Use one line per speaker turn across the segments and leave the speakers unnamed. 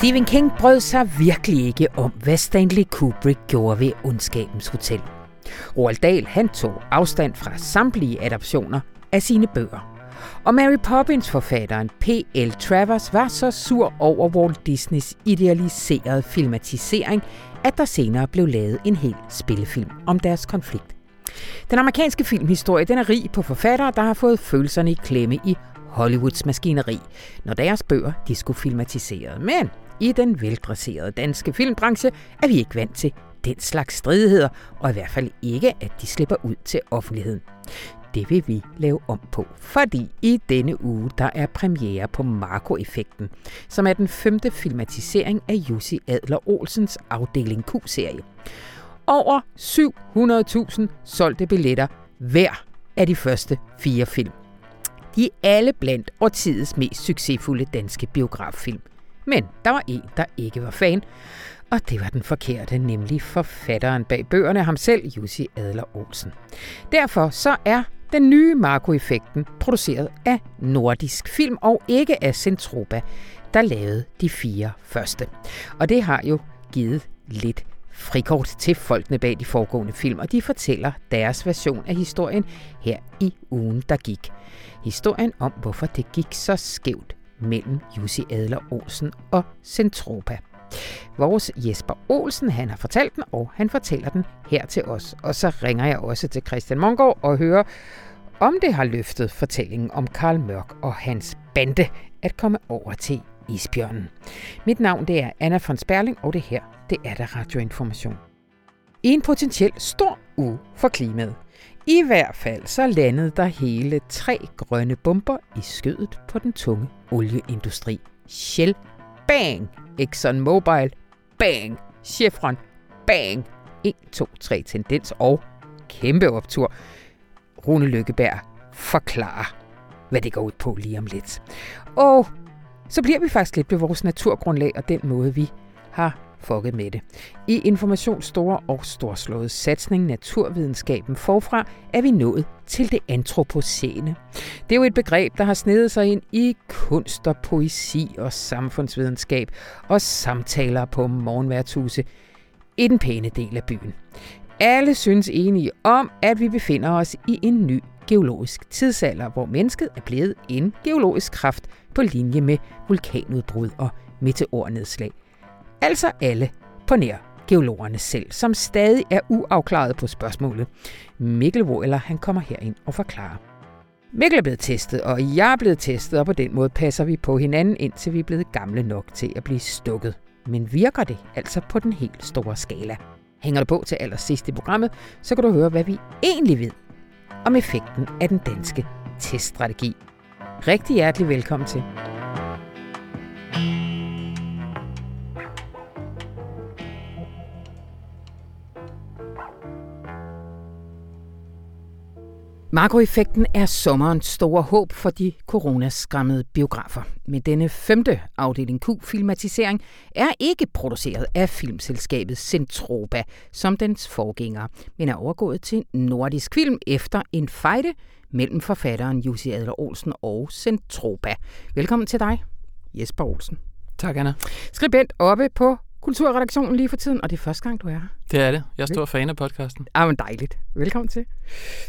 Stephen King brød sig virkelig ikke om, hvad Stanley Kubrick gjorde ved Ondskabens Hotel. Roald Dahl han tog afstand fra samtlige adaptioner af sine bøger. Og Mary Poppins-forfatteren P.L. Travers var så sur over Walt Disneys idealiserede filmatisering, at der senere blev lavet en hel spillefilm om deres konflikt. Den amerikanske filmhistorie den er rig på forfattere, der har fået følelserne i klemme i Hollywoods maskineri, når deres bøger de skulle filmatiseret. Men i den veldresserede danske filmbranche er vi ikke vant til den slags stridigheder, og i hvert fald ikke, at de slipper ud til offentligheden. Det vil vi lave om på, fordi i denne uge der er premiere på Marco-effekten, som er den femte filmatisering af Jussi Adler Olsens afdeling Q-serie. Over 700.000 solgte billetter hver af de første fire film. De er alle blandt årtidets mest succesfulde danske biograffilm. Men der var en, der ikke var fan, og det var den forkerte, nemlig forfatteren bag bøgerne, ham selv, Jussi Adler Olsen. Derfor så er den nye Marco-effekten produceret af Nordisk Film og ikke af Centropa, der lavede de fire første. Og det har jo givet lidt frikort til folkene bag de foregående film, og de fortæller deres version af historien her i ugen, der gik. Historien om, hvorfor det gik så skævt mellem Jussi Adler Olsen og Centropa. Vores Jesper Olsen, han har fortalt den, og han fortæller den her til os. Og så ringer jeg også til Christian Mongård og hører, om det har løftet fortællingen om Karl Mørk og hans bande at komme over til Isbjørnen. Mit navn det er Anna von Sperling, og det her det er der radioinformation. I en potentielt stor uge for klimaet. I hvert fald så landede der hele tre grønne bomber i skødet på den tunge olieindustri. Shell, bang! Exxon Mobil, bang! Chevron, bang! 1, 2, 3 tendens og kæmpe optur. Rune Lykkeberg forklarer, hvad det går ud på lige om lidt. Og så bliver vi faktisk lidt ved vores naturgrundlag og den måde, vi har fucket med det. I Informations store og storslåede satsning Naturvidenskaben forfra er vi nået til det antropocene. Det er jo et begreb, der har snedet sig ind i kunst og poesi og samfundsvidenskab og samtaler på morgenværtshuse i den pæne del af byen. Alle synes enige om, at vi befinder os i en ny geologisk tidsalder, hvor mennesket er blevet en geologisk kraft på linje med vulkanudbrud og meteornedslag. Altså alle på nær geologerne selv, som stadig er uafklaret på spørgsmålet. Mikkel Wohler, han kommer herind og forklarer. Mikkel er blevet testet, og jeg er blevet testet, og på den måde passer vi på hinanden, indtil vi er blevet gamle nok til at blive stukket. Men virker det altså på den helt store skala? Hænger du på til allersidst i programmet, så kan du høre, hvad vi egentlig ved om effekten af den danske teststrategi. Rigtig hjertelig velkommen til. Marco-effekten er sommerens store håb for de coronaskræmmede biografer. Men denne femte afdeling Q-filmatisering er ikke produceret af filmselskabet Centropa, som dens forgænger, men er overgået til nordisk film efter en fejde mellem forfatteren Jussi Adler Olsen og Centropa. Velkommen til dig, Jesper Olsen.
Tak, Anna.
Skribent oppe på Kulturredaktionen lige for tiden, og det er første gang, du er her.
Det er det. Jeg er stor fan af podcasten.
Ah, men dejligt. Velkommen til.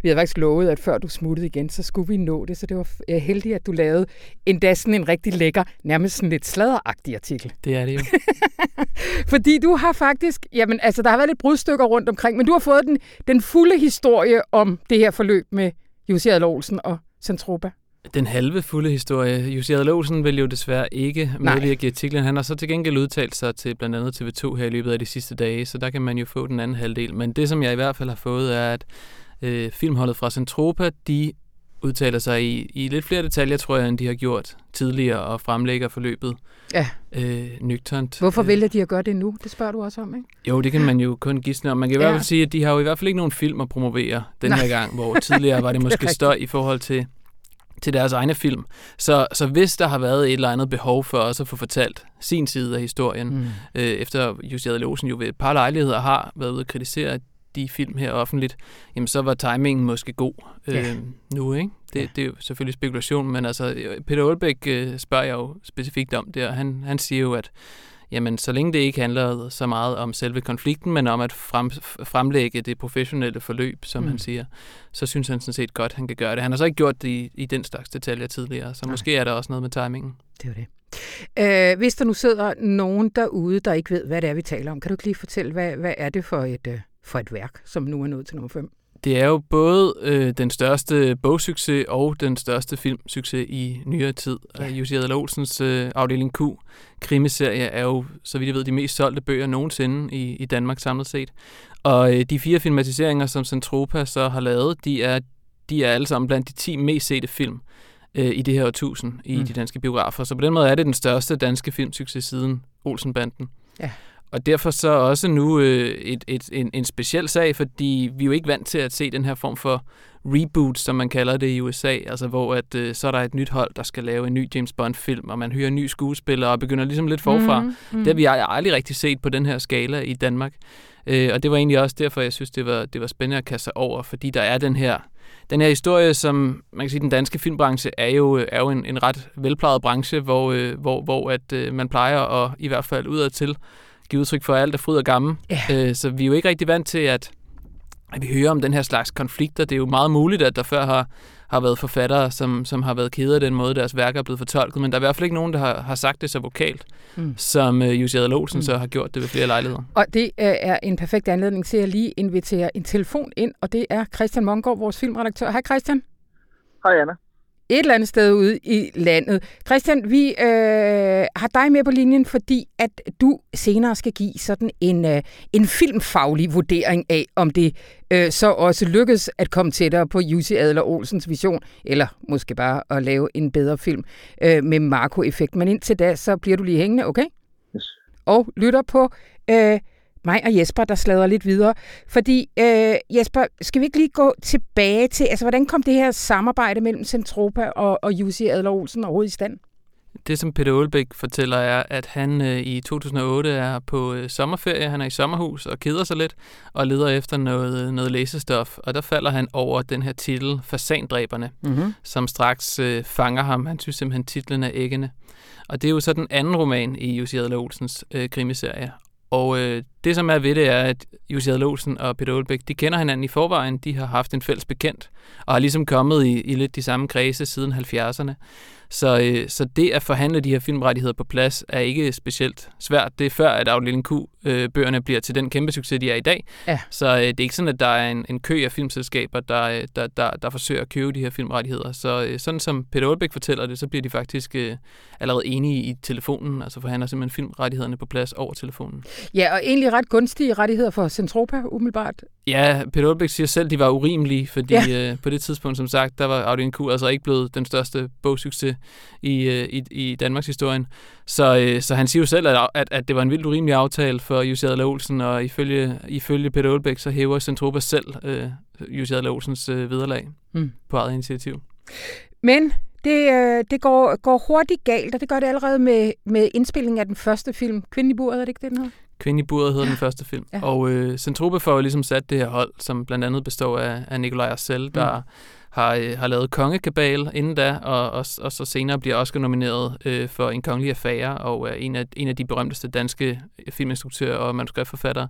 Vi havde faktisk lovet, at før du smuttede igen, så skulle vi nå det, så det var heldigt, at du lavede endda sådan en rigtig lækker, nærmest sådan lidt sladderagtig artikel.
Det er det jo.
Fordi du har faktisk, jamen altså, der har været lidt brudstykker rundt omkring, men du har fået den, den fulde historie om det her forløb med Jussi Adler Olsen og Centropa.
Den halve fulde historie. Jussi Adler vil jo desværre ikke medvirke i artiklen. Han har så til gengæld udtalt sig til blandt andet TV2 her i løbet af de sidste dage, så der kan man jo få den anden halvdel. Men det, som jeg i hvert fald har fået, er, at øh, filmholdet fra Centropa, de udtaler sig i, i lidt flere detaljer, tror jeg, end de har gjort tidligere, og fremlægger forløbet ja. øh, nøgternt.
Hvorfor øh. vælger de at gøre det nu? Det spørger du også om, ikke?
Jo, det kan man jo kun gisne om. Man kan i ja. hvert fald sige, at de har jo i hvert fald ikke nogen film at promovere den Nej. her gang, hvor tidligere var det måske det støj i forhold til til deres egne film. Så, så hvis der har været et eller andet behov for os at få fortalt sin side af historien, mm. øh, efter Jussi Adler jo ved et par lejligheder har været ude at kritisere de film her offentligt, jamen så var timingen måske god øh, ja. nu, ikke? Det, ja. det er jo selvfølgelig spekulation, men altså Peter Olbæk øh, spørger jeg jo specifikt om det, og han, han siger jo, at jamen så længe det ikke handler så meget om selve konflikten, men om at frem, fremlægge det professionelle forløb, som mm. han siger, så synes han sådan set godt, han kan gøre det. Han har så ikke gjort det i, i den slags detaljer tidligere, så Nej. måske er der også noget med timingen.
Det er det. Øh, hvis der nu sidder nogen derude, der ikke ved, hvad det er, vi taler om, kan du ikke lige fortælle, hvad, hvad er det for et, øh, for et værk, som nu er nået til nummer 5?
Det er jo både øh, den største bogsucces og den største filmsucces i nyere tid. Ja. Jussi Adler Olsens øh, afdeling Q krimiserie er jo, så vidt jeg ved, de mest solgte bøger nogensinde i, i Danmark samlet set. Og øh, de fire filmatiseringer, som Centropa så har lavet, de er, de er alle sammen blandt de 10 mest sete film øh, i det her årtusind i mm. de danske biografer. Så på den måde er det den største danske filmsucces siden Olsenbanden. Ja. Og derfor så også nu øh, et, et, en, en speciel sag, fordi vi er jo ikke vant til at se den her form for reboot, som man kalder det i USA, altså hvor at, øh, så er der et nyt hold, der skal lave en ny James Bond-film, og man hører en ny skuespiller og begynder ligesom lidt forfra. Mm, mm. Det har vi aldrig rigtig set på den her skala i Danmark. Øh, og det var egentlig også derfor, jeg synes, det var, det var spændende at kaste sig over, fordi der er den her den her historie, som man kan sige, den danske filmbranche er jo, er jo en, en ret velplejet branche, hvor, øh, hvor, hvor at, øh, man plejer at i hvert fald udad til give udtryk for, at alt er fryd og gammel. Ja. Øh, så vi er jo ikke rigtig vant til, at, at vi hører om den her slags konflikter. Det er jo meget muligt, at der før har, har været forfattere, som, som har været kede af den måde, deres værker er blevet fortolket, men der er i hvert fald ikke nogen, der har, har sagt det så vokalt, mm. som uh, Jussi Olsen mm. så har gjort det ved flere lejligheder.
Og det uh, er en perfekt anledning til at lige invitere en telefon ind, og det er Christian Mongård, vores filmredaktør. Hej Christian.
Hej Anna
et eller andet sted ude i landet. Christian, vi øh, har dig med på linjen, fordi at du senere skal give sådan en, øh, en filmfaglig vurdering af, om det øh, så også lykkes at komme tættere på Jussi Adler Olsens vision, eller måske bare at lave en bedre film øh, med Marco-effekt. Men indtil da, så bliver du lige hængende, okay? Yes. Og lytter på øh, mig og Jesper, der slader lidt videre. Fordi, øh, Jesper, skal vi ikke lige gå tilbage til, altså hvordan kom det her samarbejde mellem Centropa og, og Jussi Adler Olsen overhovedet i stand?
Det, som Peter Aalbæk fortæller, er, at han øh, i 2008 er på øh, sommerferie. Han er i sommerhus og keder sig lidt og leder efter noget, noget læsestof. Og der falder han over den her titel, Fasandræberne, mm-hmm. som straks øh, fanger ham. Han synes simpelthen, titlen er æggende. Og det er jo så den anden roman i Jussi Adler Olsens øh, krimiserie. Og øh, det, som er ved det, er, at Jussi Adler og Peter Olbæk, de kender hinanden i forvejen. De har haft en fælles bekendt, og har ligesom kommet i, i lidt de samme kredse siden 70'erne. Så, øh, så det at forhandle de her filmrettigheder på plads er ikke specielt svært. Det er før, at Afdeling Q-bøgerne øh, bliver til den kæmpe succes, de er i dag. Ja. Så øh, det er ikke sådan, at der er en, en kø af filmselskaber, der, øh, der, der, der forsøger at købe de her filmrettigheder. Så øh, sådan som Peter Olbæk fortæller det, så bliver de faktisk øh, allerede enige i telefonen, altså forhandler simpelthen filmrettighederne på plads over telefonen.
Ja, og egentlig ret gunstige rettigheder for Centropa, umiddelbart.
Ja, Peter Olbæk siger selv, at de var urimelige, fordi ja. øh, på det tidspunkt, som sagt, der var Afdeling Q altså ikke blevet den største bogsucces i, øh, i, i Danmarks historie. Så, øh, så han siger jo selv, at, at, at det var en vildt urimelig aftale for Jussi Adler Olsen, og ifølge, ifølge Peter Olbæk, så hæver Centropa selv øh, Jussi Adler Olsens øh, vederlag mm. på eget initiativ.
Men det, øh, det går, går hurtigt galt, og det gør det allerede med, med indspillingen af den første film. Kvinden i buret, er det ikke det, den hedder?
Kvinde i buret hedder den første film. Ja. Og øh, Centropa får jo ligesom sat det her hold, som blandt andet består af, af Nikolaj Arcel, der mm har, øh, har lavet Kongekabal inden da, og, og, og så senere bliver Oscar nomineret øh, for En Kongelig Affære, og er en af, en af de berømteste danske filminstruktører og manuskriptforfattere.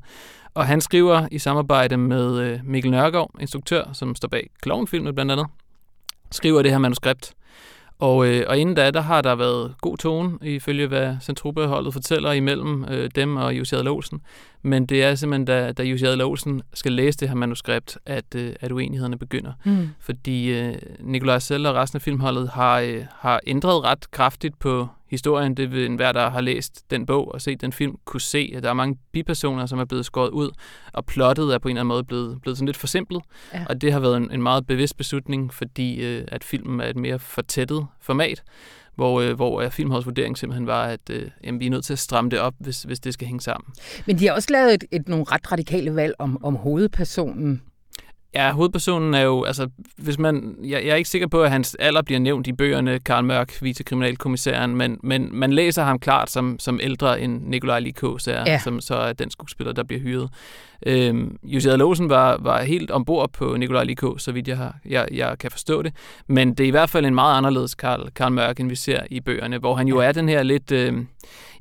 Og han skriver i samarbejde med øh, Mikkel Nørgaard, instruktør, som står bag Klovnfilmen blandt andet, skriver det her manuskript. Og, øh, og inden da, der har der været god tone, ifølge hvad Centropa-holdet fortæller imellem øh, dem og Jussi Adler Olsen. Men det er simpelthen, da, da Jussi Adler Olsen skal læse det her manuskript, at, øh, at uenighederne begynder. Mm. Fordi øh, Nikolaj Selv og resten af filmholdet har, øh, har ændret ret kraftigt på historien. Det vil enhver, der har læst den bog og set den film, kunne se, at der er mange bipersoner, som er blevet skåret ud, og plottet er på en eller anden måde blevet, blevet sådan lidt forsimplet. Ja. Og det har været en, en meget bevidst beslutning, fordi øh, at filmen er et mere fortættet format, hvor, øh, hvor øh, Filmhavs vurdering simpelthen var, at øh, jamen, vi er nødt til at stramme det op, hvis, hvis det skal hænge sammen.
Men de har også lavet et, et, nogle ret radikale valg om, om hovedpersonen.
Ja, hovedpersonen er jo, altså, hvis man, jeg, jeg er ikke sikker på, at hans alder bliver nævnt i bøgerne, Karl Mørk, vicekriminalkommissæren, men, men man læser ham klart som, som ældre end Nikolaj Likås er, ja. som så er den skuespiller, der bliver hyret. Øhm, Jussi Adlersen var, var helt ombord på Nikolaj Likås, så vidt jeg, har, jeg, jeg kan forstå det, men det er i hvert fald en meget anderledes Karl, Karl Mørk, end vi ser i bøgerne, hvor han jo er den her lidt, øh,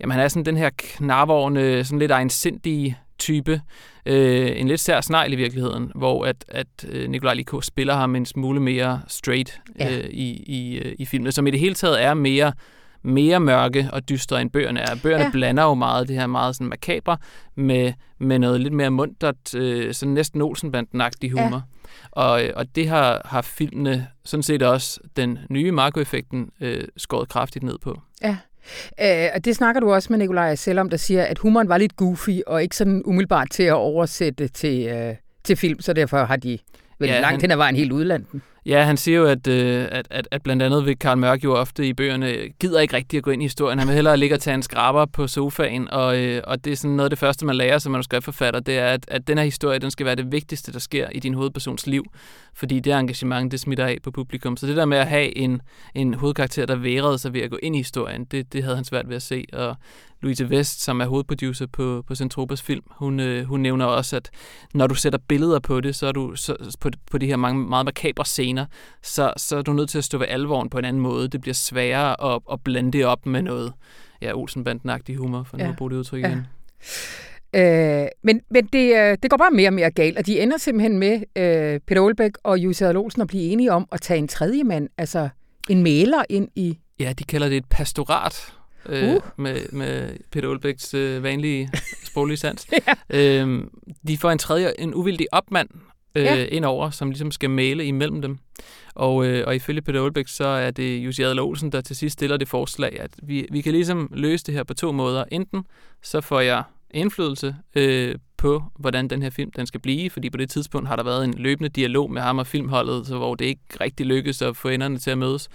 jamen han er sådan den her knarvårende, sådan lidt egensindige type, øh, en lidt sær snegl i virkeligheden, hvor at, at øh, Nikolaj Likå spiller ham en smule mere straight ja. øh, i, i, øh, i filmen, som i det hele taget er mere mere mørke og dystre end bøgerne er. Bøgerne ja. blander jo meget det her meget sådan makabre med, med noget lidt mere muntert, øh, sådan næsten Olsenbanden-agtig humor. Ja. Og, øh, og det har, har filmene sådan set også den nye Marco-effekten øh, skåret kraftigt ned på.
Ja. Øh, og det snakker du også med Nikolaj selvom der siger, at humoren var lidt goofy og ikke sådan umiddelbart til at oversætte til, øh, til film, så derfor har de vel ja, langt han, hen ad vejen helt udlandet.
Ja, han siger jo, at, øh, at, at, at blandt andet vil Karl Mørk jo ofte i bøgerne øh, gider ikke rigtig at gå ind i historien. Han vil hellere ligge og tage en skraber på sofaen, og, øh, og det er sådan noget af det første, man lærer som manuskriptforfatter, det er, at, at den her historie, den skal være det vigtigste, der sker i din hovedpersons liv, fordi det engagement, det smitter af på publikum. Så det der med at have en, en hovedkarakter, der værede sig ved at gå ind i historien, det, det havde han svært ved at se, og Louise Vest, som er hovedproducer på, på Centropas film, hun, øh, hun nævner også, at når du sætter billeder på det, så er du så, på, på de her mange, meget makabre scener, så, så er du nødt til at stå ved alvoren på en anden måde. Det bliver sværere at, at blande det op med noget ja, Olsenbanden-agtig humor, for ja. nu at bruge det udtryk igen.
Ja. Øh, men men det, øh, det går bare mere og mere galt, og de ender simpelthen med øh, Peter Olbæk og Jussi Olsen at blive enige om at tage en tredje mand, altså en maler ind i...
Ja, de kalder det et pastorat øh, uh. med, med Peter Olbæks øh, vanlige sproglige sans. ja. øh, de får en tredje, en uvildig opmand øh, ja. ind over, som ligesom skal male imellem dem. Og, øh, og ifølge Peter Olbæk, så er det Jussi Adler Olsen, der til sidst stiller det forslag, at vi, vi kan ligesom løse det her på to måder. Enten så får jeg indflydelse øh, på, hvordan den her film den skal blive, fordi på det tidspunkt har der været en løbende dialog med ham og filmholdet, så hvor det ikke rigtig lykkes at få enderne til at mødes.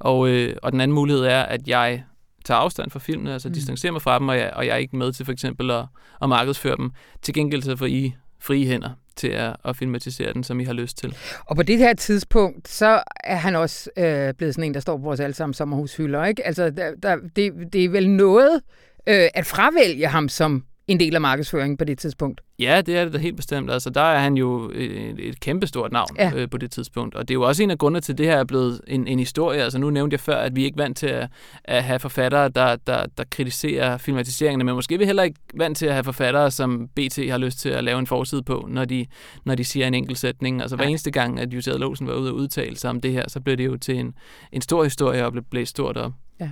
Og, øh, og den anden mulighed er, at jeg tager afstand fra filmene, altså mm. distancerer mig fra dem, og jeg, og jeg er ikke med til for eksempel at, at markedsføre dem. Til gengæld så får I frie hænder til at, at filmatisere den, som I har lyst til.
Og på det her tidspunkt, så er han også øh, blevet sådan en, der står på vores allesammen sommerhushylder, ikke? Altså, der, der, det, det er vel noget øh, at fravælge ham som en del af markedsføringen på det tidspunkt.
Ja, det er det da helt bestemt. Altså, der er han jo et, et kæmpestort navn ja. øh, på det tidspunkt. Og det er jo også en af grundene til, at det her er blevet en, en historie. Altså, nu nævnte jeg før, at vi ikke er vant til at, at have forfattere, der, der, der kritiserer filmatiseringerne, men måske er vi heller ikke vant til at have forfattere, som BT har lyst til at lave en forside på, når de, når de siger en enkelt sætning. Altså, hver eneste gang, at Jussi Låsen var ude og udtale sig om det her, så blev det jo til en, en stor historie og blev blæst stort op. Ja.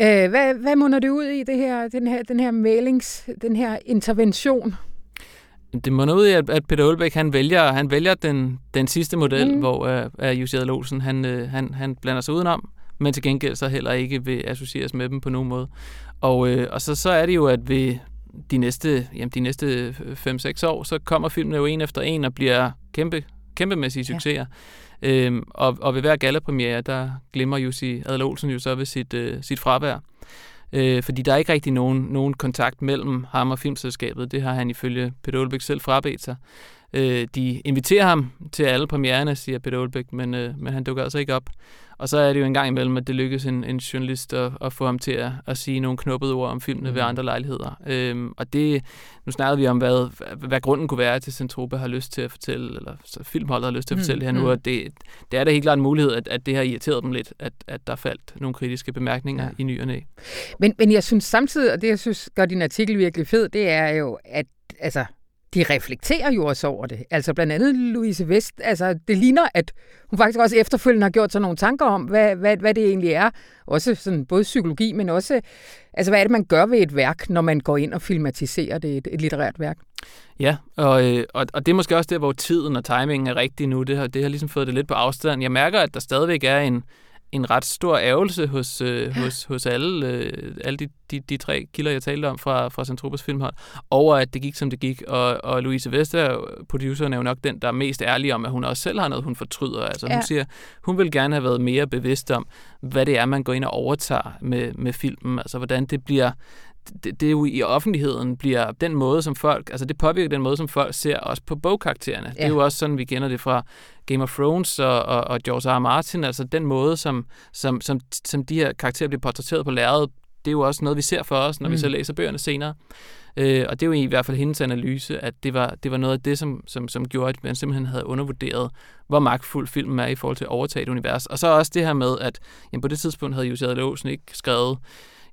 Øh, hvad, hvad munder det ud i, det her, den, her, den her mailings, den her intervention?
Det munder ud i, at, at Peter Olbæk, han vælger, han vælger den, den sidste model, mm. hvor uh, Jussi Adler han, uh, han, han blander sig udenom, men til gengæld så heller ikke vil associeres med dem på nogen måde. Og, uh, og så, så er det jo, at ved de næste, jamen, de næste 5-6 år, så kommer filmene jo en efter en og bliver kæmpe, kæmpemæssige succeser. Ja. Øhm, og, og ved hver gallapremiere, der glemmer Jussi Adler Olsen jo så ved sit, øh, sit fravær. Øh, fordi der er ikke rigtig nogen, nogen kontakt mellem ham og filmselskabet. Det har han ifølge Peter Olbæk selv frabedt sig. Øh, de inviterer ham til alle premiererne, siger Peter Olbæk, men, øh, men han dukker altså ikke op. Og så er det jo en gang imellem, at det lykkes en, en journalist at, at få ham til at, at sige nogle knuppede ord om filmene mm. ved andre lejligheder. Øhm, og det, nu snakker vi om, hvad, hvad grunden kunne være til, at Centropa har lyst til at fortælle, eller filmholdet har lyst til at mm. fortælle mm. her nu, og det, det er da helt klart en mulighed, at, at det har irriteret dem lidt, at, at der faldt nogle kritiske bemærkninger ja. i ny og næ.
Men, men jeg synes samtidig, og det jeg synes gør din artikel virkelig fed, det er jo, at altså, de reflekterer jo også over det. Altså blandt andet Louise Vest, altså det ligner, at hun faktisk også efterfølgende har gjort sig nogle tanker om, hvad, hvad, hvad det egentlig er. Også sådan både psykologi, men også, altså hvad er det, man gør ved et værk, når man går ind og filmatiserer det, et, et litterært værk?
Ja, og, øh, og, og det er måske også der, hvor tiden og timingen er rigtig nu. Det har, det har ligesom fået det lidt på afstand. Jeg mærker, at der stadigvæk er en, en ret stor ærgelse hos, øh, hos, hos alle, øh, alle de, de, de tre kilder, jeg talte om fra, fra Centropas filmhold, over at det gik, som det gik. Og, og Louise Vester, produceren, er jo nok den, der er mest ærlig om, at hun også selv har noget, hun fortryder. Altså, ja. hun siger, hun vil gerne have været mere bevidst om, hvad det er, man går ind og overtager med, med filmen. Altså, hvordan det bliver det, det er jo i offentligheden bliver den måde, som folk, altså det påvirker den måde, som folk ser også på bogkaraktererne. Ja. Det er jo også sådan, vi kender det fra Game of Thrones og, og, og George R. R. Martin, altså den måde, som, som, som, som de her karakterer bliver portrætteret på lærredet, det er jo også noget, vi ser for os, når mm. vi så læser bøgerne senere. Øh, og det er jo i hvert fald hendes analyse, at det var, det var noget af det, som, som, som gjorde, at man simpelthen havde undervurderet, hvor magtfuld filmen er i forhold til at overtage et univers. Og så også det her med, at jamen, på det tidspunkt havde Jussi Adler ikke skrevet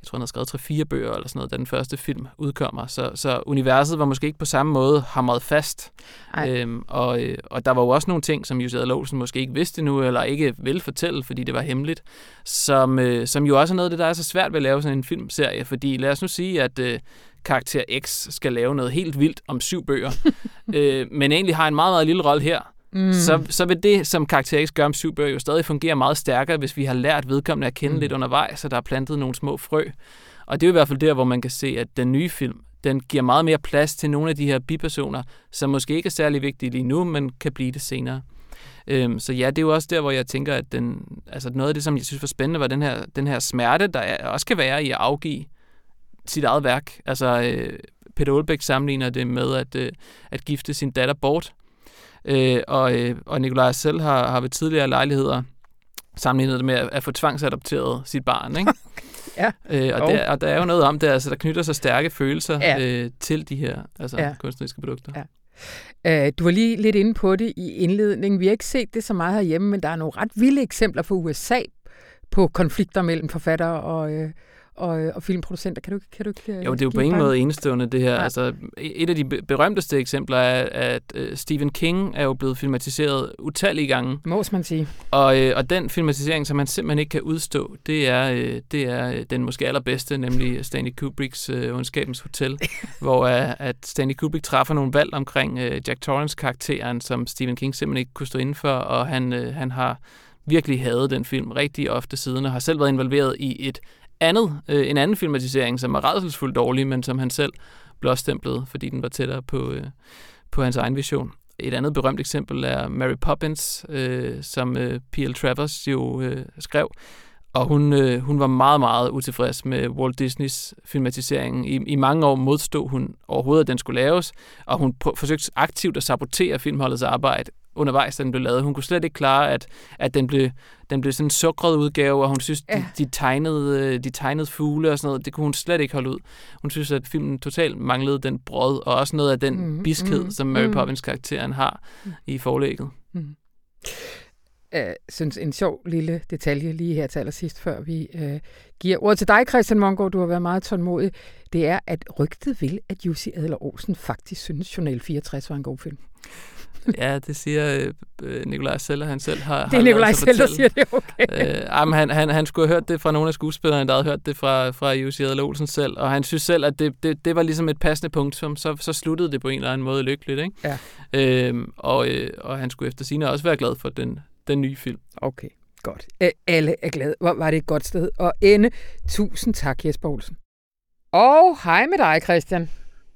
jeg tror, han havde skrevet 3-4 bøger eller sådan noget, da den første film udkommer. Så, så universet var måske ikke på samme måde hamret fast. Øhm, og, øh, og der var jo også nogle ting, som Jussi Adler måske ikke vidste nu, eller ikke vil fortælle, fordi det var hemmeligt, som, øh, som jo også er noget af det, der er så svært ved at lave sådan en filmserie. Fordi lad os nu sige, at øh, karakter X skal lave noget helt vildt om syv bøger, øh, men egentlig har en meget, meget lille rolle her, mm. så, så vil det, som karakter X gør om syv bøger, jo stadig fungere meget stærkere, hvis vi har lært vedkommende at kende mm. lidt undervejs, så der er plantet nogle små frø. Og det er i hvert fald der, hvor man kan se, at den nye film, den giver meget mere plads til nogle af de her bipersoner, som måske ikke er særlig vigtige lige nu, men kan blive det senere. Øhm, så ja, det er jo også der, hvor jeg tænker, at den, altså noget af det, som jeg synes var spændende, var den her, den her smerte, der også kan være i at afgive sit eget værk. Altså, øh, Peter Olbæk sammenligner det med at, øh, at gifte sin datter bort. Øh, og, øh, og Nikolaj selv har, har ved tidligere lejligheder sammenlignet det med at, at få tvangsadopteret sit barn. Ikke?
ja.
Øh, og, der, og der er jo noget om det, altså der knytter sig stærke følelser ja. øh, til de her altså, ja. kunstneriske produkter. Ja.
Uh, du var lige lidt inde på det i indledningen. Vi har ikke set det så meget herhjemme, men der er nogle ret vilde eksempler fra USA på konflikter mellem forfattere og, øh, og, og filmproducenter. Kan du, kan du ikke
Jo, det er jo på ingen måde enestående, det her. Ja. Altså, et af de berømteste eksempler er, at uh, Stephen King er jo blevet filmatiseret utallige gange.
Må man sige.
Og, uh, og den filmatisering, som man simpelthen ikke kan udstå, det er, det er den måske allerbedste, nemlig Stanley Kubricks uh, Ondskabens Hotel, hvor at Stanley Kubrick træffer nogle valg omkring Jack Torrance-karakteren, som Stephen King simpelthen ikke kunne stå inden for, og han, han har virkelig hadet den film rigtig ofte siden, og har selv været involveret i et andet, øh, en anden filmatisering, som er redselsfuldt dårlig, men som han selv blåstemplede, fordi den var tættere på, øh, på hans egen vision. Et andet berømt eksempel er Mary Poppins, øh, som øh, P.L. Travers jo øh, skrev. Og hun, øh, hun var meget, meget utilfreds med Walt Disneys filmatisering. I, I mange år modstod hun overhovedet, at den skulle laves, og hun forsøgte aktivt at sabotere filmholdets arbejde undervejs, da den blev lavet. Hun kunne slet ikke klare, at, at den, blev, den blev sådan en sukret udgave, og hun synes, ja. de, de, tegnede, de tegnede fugle og sådan noget, det kunne hun slet ikke holde ud. Hun synes, at filmen totalt manglede den brød, og også noget af den mm, biskhed, mm, som Mary mm. Poppins karakteren har mm. i forlægget. Mm.
Jeg synes, en sjov lille detalje lige her til allersidst, før vi uh, giver ordet til dig, Christian Mongård. Du har været meget tålmodig. Det er, at rygtet vil, at Jussi Adler Olsen faktisk synes, Journal 64 var en god film.
ja, det siger øh, Nikolaj Seller, han selv har
Det er Nikolaj Seller, der siger det, okay.
Øh, jamen, han, han, han skulle have hørt det fra nogle af skuespillerne, der havde hørt det fra, fra Jussi Adler Olsen selv, og han synes selv, at det, det, det var ligesom et passende punkt, som så, så sluttede det på en eller anden måde lykkeligt. Ikke? Ja. Øhm, og, øh, og han skulle efter sine også være glad for den, den nye film.
Okay, godt. Alle er glade. Hvor var det et godt sted at ende. Tusind tak, Jesper Olsen. Og hej med dig, Christian.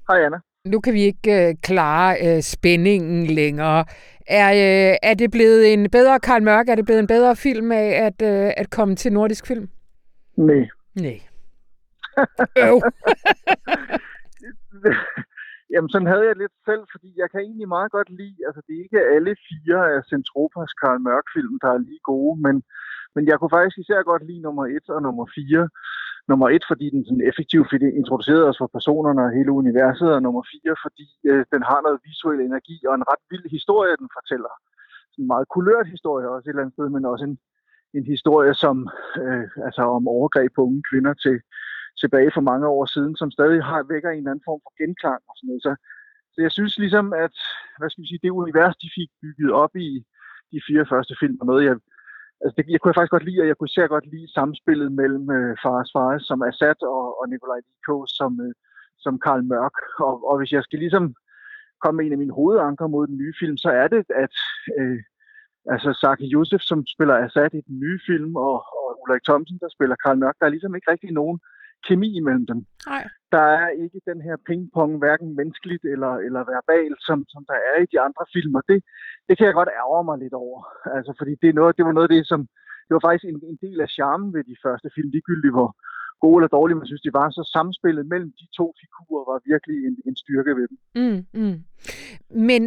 Hej, Anna
nu kan vi ikke øh, klare øh, spændingen længere. Er, øh, er det blevet en bedre Karl Mørk? Er det blevet en bedre film af at, øh, at komme til nordisk film?
Nej.
Nej. Øv.
Jamen, sådan havde jeg lidt selv, fordi jeg kan egentlig meget godt lide, altså det er ikke alle fire af Centropas Karl Mørk-film, der er lige gode, men, men jeg kunne faktisk især godt lide nummer et og nummer fire nummer et, fordi den sådan effektivt fik introduceret os for personerne og hele universet, og nummer fire, fordi øh, den har noget visuel energi og en ret vild historie, den fortæller. Sådan en meget kulørt historie også et eller andet sted, men også en, en historie som, øh, altså om overgreb på unge kvinder til, tilbage for mange år siden, som stadig har vækker en eller anden form for genklang og sådan noget. Så, så jeg synes ligesom, at hvad skal man sige, det univers, de fik bygget op i de fire første film, og noget, jeg altså det, jeg kunne faktisk godt lide, og jeg kunne især godt lide samspillet mellem øh, Fares Fares som Assad og, og Nikolaj Liko som, øh, som Karl Mørk. Og, og hvis jeg skal ligesom komme med en af mine hovedanker mod den nye film, så er det, at øh, altså Saki Josef, som spiller Assad i den nye film, og, og Ulrik Thomsen, der spiller Karl Mørk, der er ligesom ikke rigtig nogen kemi imellem dem.
Nej.
Der er ikke den her pingpong, hverken menneskeligt eller, eller verbalt, som, som der er i de andre film, og det, det kan jeg godt ærge mig lidt over. Altså, fordi det, er noget, det var noget af det, som det var faktisk en, en del af charmen ved de første film, ligegyldigt hvor, gode eller dårlige, jeg synes, de var så samspillet mellem de to figurer var virkelig en, en styrke ved dem.
Mm, mm. Men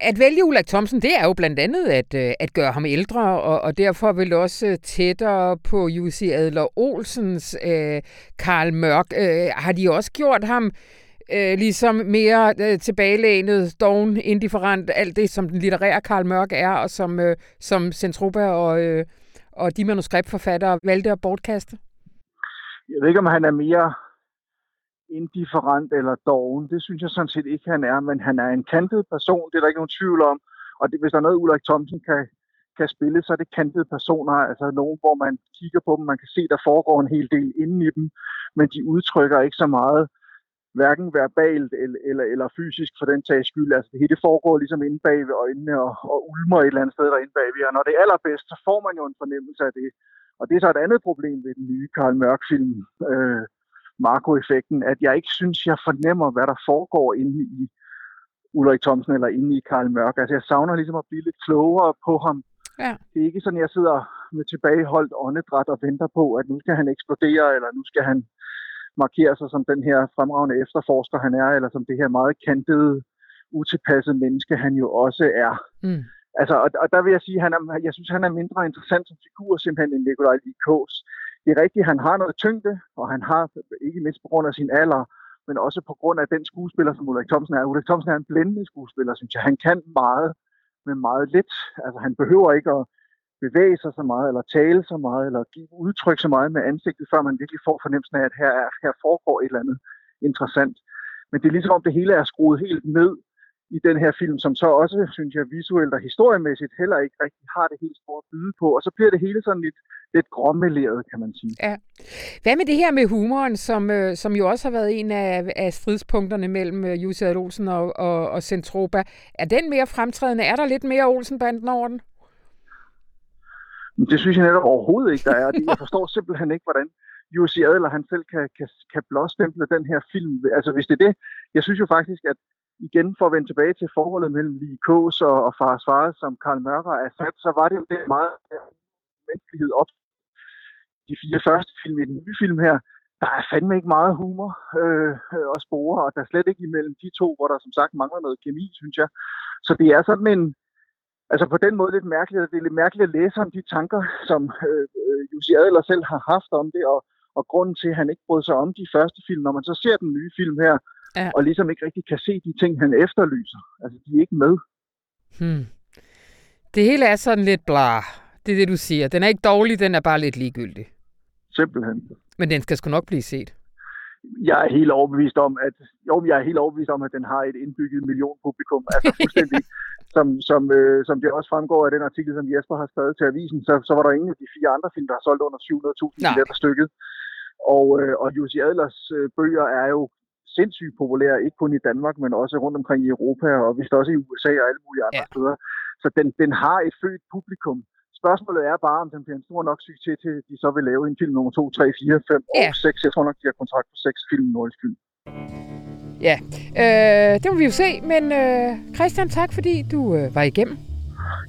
at vælge Ulrik Thomsen, det er jo blandt andet at, øh, at gøre ham ældre, og, og derfor vel også øh, tættere på Jussi Adler Olsens øh, Karl Mørk. Øh, har de også gjort ham øh, ligesom mere øh, tilbagelænet, doven, indifferent, alt det, som den litterære Karl Mørk er, og som, øh, som Centropa og, øh, og de manuskriptforfattere valgte at bortkaste?
Jeg ved ikke, om han er mere indifferent eller doven. Det synes jeg sådan set ikke, han er, men han er en kantet person, det er der ikke nogen tvivl om. Og det, hvis der er noget, Ulrik Thomsen kan, kan spille, så er det kantede personer, altså nogen, hvor man kigger på dem, man kan se, der foregår en hel del inden i dem, men de udtrykker ikke så meget, hverken verbalt eller, eller, eller fysisk for den tages skyld. Altså det hele foregår ligesom inde bag ved øjnene og, og ulmer et eller andet sted derinde bagved. Og når det er allerbedst, så får man jo en fornemmelse af det. Og det er så et andet problem ved den nye Karl Mørk-film, øh, Marco-effekten, at jeg ikke synes, jeg fornemmer, hvad der foregår inde i Ulrik Thomsen eller inde i Karl Mørk. Altså jeg savner ligesom at blive lidt klogere på ham. Ja. Det er ikke sådan, jeg sidder med tilbageholdt åndedræt og venter på, at nu skal han eksplodere, eller nu skal han markere sig som den her fremragende efterforsker, han er, eller som det her meget kantede, utilpassede menneske, han jo også er. Mm. Altså, og, og der vil jeg sige, at han er, jeg synes, han er mindre interessant som figur simpelthen end Nikolaj Likos. Det er rigtigt, han har noget tyngde, og han har, ikke mindst på grund af sin alder, men også på grund af den skuespiller, som Ulrik Thomsen er. Ulrik Thomsen er en blændende skuespiller, synes jeg. Han kan meget, men meget lidt. Altså, han behøver ikke at bevæge sig så meget, eller tale så meget, eller give udtryk så meget med ansigtet, før man virkelig får fornemmelsen af, at her, er, her foregår et eller andet interessant. Men det er ligesom om det hele er skruet helt ned i den her film, som så også, synes jeg, visuelt og historiemæssigt heller ikke rigtig har det helt store at byde på. Og så bliver det hele sådan lidt, lidt gråmeleret, kan man sige.
Ja. Hvad med det her med humoren, som, øh, som jo også har været en af, af stridspunkterne mellem øh, Jussi Olsen og, og, og Centropa? Er den mere fremtrædende? Er der lidt mere Olsen-banden over den?
Det synes jeg netop overhovedet ikke, der er. Jeg forstår simpelthen ikke, hvordan Jussi Adler han selv kan, kan, kan blåstemple den her film. Altså hvis det er det, jeg synes jo faktisk, at igen for at vende tilbage til forholdet mellem Lee Kås og, og Fares Far, som Karl Mørker er sat, så var det jo det meget øh, menneskelighed op. De fire første film i den nye film her, der er fandme ikke meget humor øh, øh og spore, og der er slet ikke imellem de to, hvor der som sagt mangler noget kemi, synes jeg. Så det er sådan en, altså på den måde lidt mærkeligt, det er lidt mærkeligt at læse om de tanker, som øh, øh, Jussi Adler selv har haft om det, og, og grunden til, at han ikke brød sig om de første film. Når man så ser den nye film her, ja. og ligesom ikke rigtig kan se de ting, han efterlyser. Altså, de er ikke med.
Hmm. Det hele er sådan lidt bla. Det er det, du siger. Den er ikke dårlig, den er bare lidt ligegyldig.
Simpelthen.
Men den skal sgu nok blive set.
Jeg er helt overbevist om, at jo, jeg er helt overbevist om, at den har et indbygget millionpublikum. Altså fuldstændig som, som, øh, som det også fremgår af den artikel, som Jesper har skrevet til avisen, så, så var der ingen af de fire andre film, der har solgt under 700.000 billetter stykket. Og, øh, og Jussi Adlers øh, bøger er jo sindssygt populære, ikke kun i Danmark, men også rundt omkring i Europa, og vist også i USA og alle mulige andre ja. steder. Så den, den har et født publikum. Spørgsmålet er bare, om den bliver en stor nok succes til, at de så vil lave en film nummer 2, 3, 4, 5 ja. og 6. Jeg tror nok, de har kontrakt på 6 film film.
Ja, øh, det må vi jo se, men øh, Christian, tak fordi du øh, var igennem.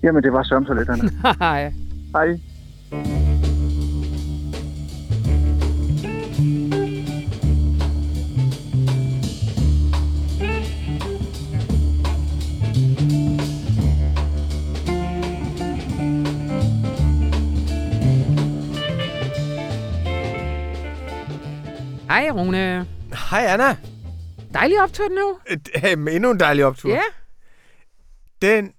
Jamen, det var så lidt, Anna.
Hej.
Hej.
Hej, Rune.
Hej, Anna.
Dejlig optur nu.
Endnu en dejlig optur.
Ja.
Den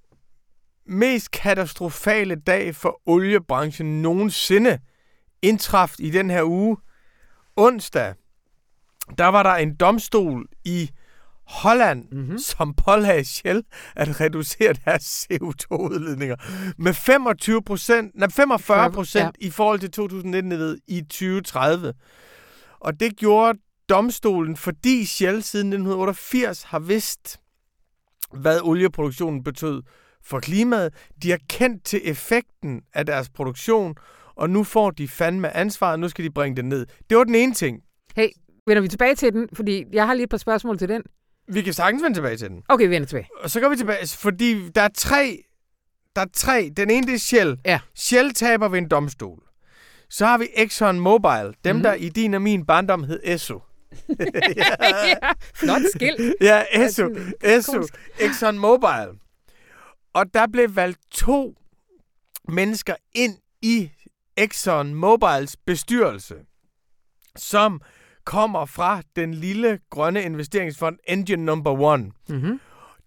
mest katastrofale dag for oliebranchen nogensinde indtraf i den her uge. Onsdag, der var der en domstol i Holland, mm-hmm. som pålagde Shell at reducere deres CO2-udledninger med 25 procent, nej, 45 procent ja. i forhold til 2019 i 2030. Og det gjorde domstolen, fordi Shell siden 1988 har vidst, hvad olieproduktionen betød for klimaet. De har kendt til effekten af deres produktion, og nu får de fandme ansvaret, nu skal de bringe det ned. Det var den ene ting.
Hey, vender vi tilbage til den? Fordi jeg har lige et par spørgsmål til den.
Vi kan sagtens vende tilbage til den.
Okay, vi vender tilbage.
Og så går vi tilbage, fordi der er tre. Der er tre. Den ene, det er Shell.
Ja.
Shell taber ved en domstol. Så har vi Exxon Mobil, dem mm. der i din og min barndom hed Esso.
ja, flot skilt.
Ja, Esso, Esso, Exxon Mobil. Og der blev valgt to mennesker ind i Exxon Mobils bestyrelse, som kommer fra den lille grønne investeringsfond Engine Number One.
Mm-hmm.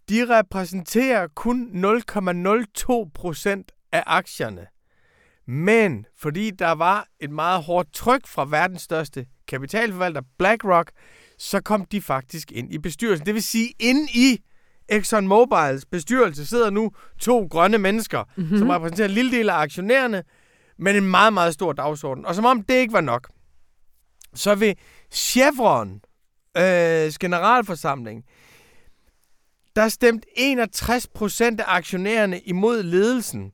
De repræsenterer kun 0,02 procent af aktierne. Men fordi der var et meget hårdt tryk fra verdens største kapitalforvalter, BlackRock, så kom de faktisk ind i bestyrelsen. Det vil sige, ind i Exxon Mobils bestyrelse sidder nu to grønne mennesker, mm-hmm. som repræsenterer en lille del af aktionærerne, men en meget, meget stor dagsorden. Og som om det ikke var nok, så vil Chevron øh, generalforsamling, der stemte 61 procent af aktionærerne imod ledelsen,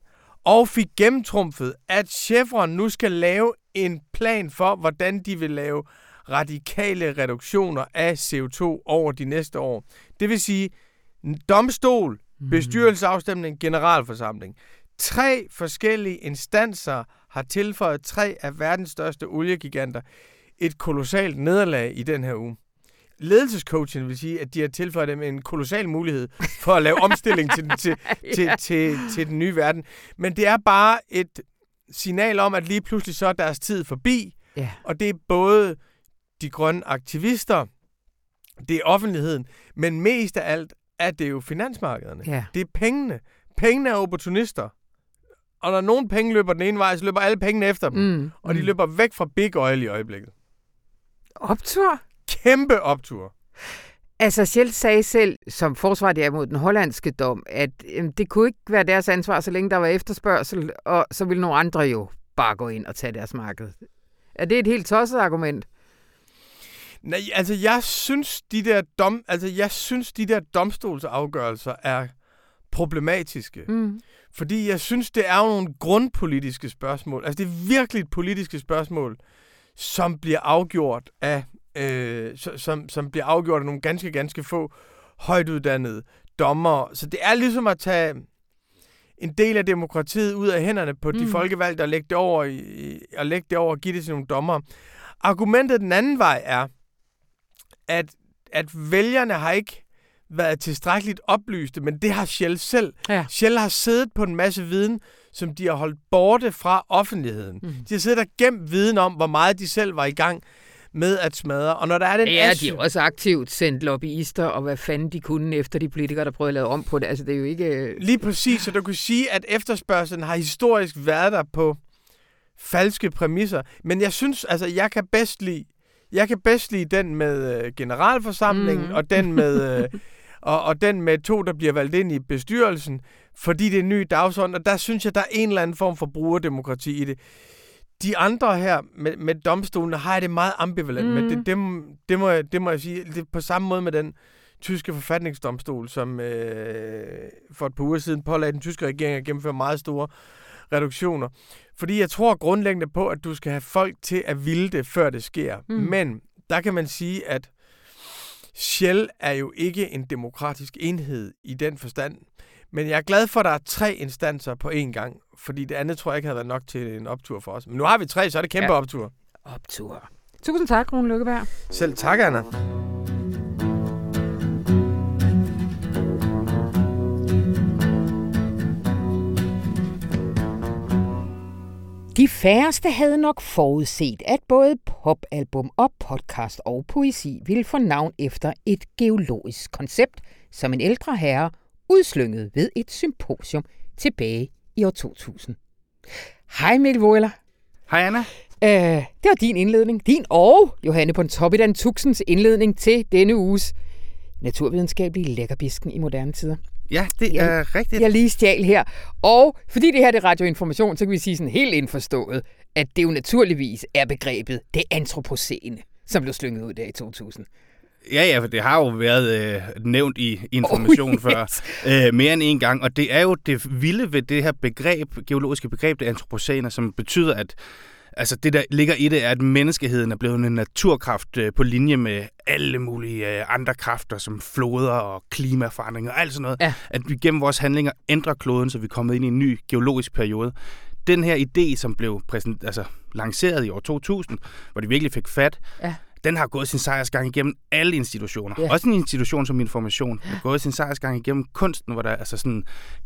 og fik gennemtrumfet, at Chevron nu skal lave en plan for, hvordan de vil lave radikale reduktioner af CO2 over de næste år. Det vil sige, domstol, mhm. bestyrelsesafstemning, generalforsamling. Tre forskellige instanser har tilføjet tre af verdens største oliegiganter et kolossalt nederlag i den her uge. Ledelsescoachen vil sige, at de har tilføjet dem en kolossal mulighed for at lave omstilling til, den, til, til, til, til den nye verden. Men det er bare et signal om, at lige pludselig så er deres tid forbi.
Ja.
Og det er både de grønne aktivister, det er offentligheden, men mest af alt er det jo finansmarkederne.
Ja.
Det er pengene. Pengene er opportunister. Og når nogen penge løber den ene vej, så løber alle pengene efter dem.
Mm.
Og de
mm.
løber væk fra Big Oil i øjeblikket.
Optur?
Kæmpe optur.
Altså, Shell sagde selv, som forsvar er mod den hollandske dom, at øhm, det kunne ikke være deres ansvar, så længe der var efterspørgsel, og så ville nogle andre jo bare gå ind og tage deres marked. Er det et helt tosset argument?
Nej, altså jeg synes, de der dom, altså jeg synes, de der domstolsafgørelser er problematiske.
Mm.
Fordi jeg synes, det er jo nogle grundpolitiske spørgsmål. Altså det er virkelig et politiske spørgsmål, som bliver afgjort af, øh, som, som bliver afgjort af nogle ganske, ganske få højtuddannede dommer. Så det er ligesom at tage en del af demokratiet ud af hænderne på mm. de folkevalgte og lægge det over, i, og lægge det over og give det til nogle dommer. Argumentet den anden vej er, at, at vælgerne har ikke været tilstrækkeligt oplyste, men det har Shell selv.
Ja.
Shell har siddet på en masse viden, som de har holdt borte fra offentligheden. Mm. De har siddet og gemt viden om, hvor meget de selv var i gang med at smadre. Og når der er den
Ja,
asy-
de har også aktivt sendt lobbyister, og hvad fanden de kunne efter de politikere, der prøvede at lave om på det. Altså, det er jo ikke... øh,
Lige præcis, så du kan sige, at efterspørgselen har historisk været der på falske præmisser. Men jeg synes, altså, jeg kan bedst lide, jeg kan bedst lide den med øh, generalforsamlingen,
mm.
og den med... Øh, og, og den med to, der bliver valgt ind i bestyrelsen, fordi det er en ny dagsorden, og der synes jeg, der er en eller anden form for brugerdemokrati i det. De andre her med, med domstolene har jeg det meget ambivalent mm. med. Det, det, det, må jeg, det må jeg sige. Det er på samme måde med den tyske forfatningsdomstol, som øh, for et par uger siden pålagde den tyske regering at gennemføre meget store reduktioner. Fordi jeg tror grundlæggende på, at du skal have folk til at ville det, før det sker.
Mm.
Men der kan man sige, at Shell er jo ikke en demokratisk enhed i den forstand. Men jeg er glad for, at der er tre instanser på én gang, fordi det andet tror jeg ikke havde været nok til en optur for os. Men nu har vi tre, så er det kæmpe Ja. optur.
Optur. Tusind tak, Rune Lykkeberg.
Selv tak, Anna.
De færreste havde nok forudset, at både popalbum og podcast og poesi ville få navn efter et geologisk koncept, som en ældre herre udslyngede ved et symposium tilbage i år 2000. Hej Mikkel Wohler.
Hej Anna.
Øh, det var din indledning. Din og Johanne Pontoppidan Tuxens indledning til denne uges naturvidenskabelige lækkerbisken i moderne tider.
Ja, det
Ja,
er rigtigt.
Jeg lige stjal her. Og fordi det her det er radioinformation, så kan vi sige sådan helt indforstået, at det jo naturligvis er begrebet det antropocene, som blev slynget ud der i 2000.
Ja, ja, for det har jo været øh, nævnt i information
Oh,
oh, før øh, mere end en gang. Og det er jo det vilde ved det her begreb, geologiske begreb, det antropocene, som betyder, at altså det, der ligger i det, er, at menneskeheden er blevet en naturkraft øh, på linje med alle mulige øh, andre kræfter, som floder og klimaforandringer og alt sådan noget.
Ja.
At vi gennem vores handlinger ændrer kloden, så vi er kommet ind i en ny geologisk periode. den her idé, som blev præsent, altså, lanceret i år 2000, hvor de virkelig fik fat,
Ja.
Den har gået sin sejrsgang igennem alle institutioner.
Ja.
Også en institution som Information. Har gået sin sejrsgang igennem kunsten, hvor der er altså sådan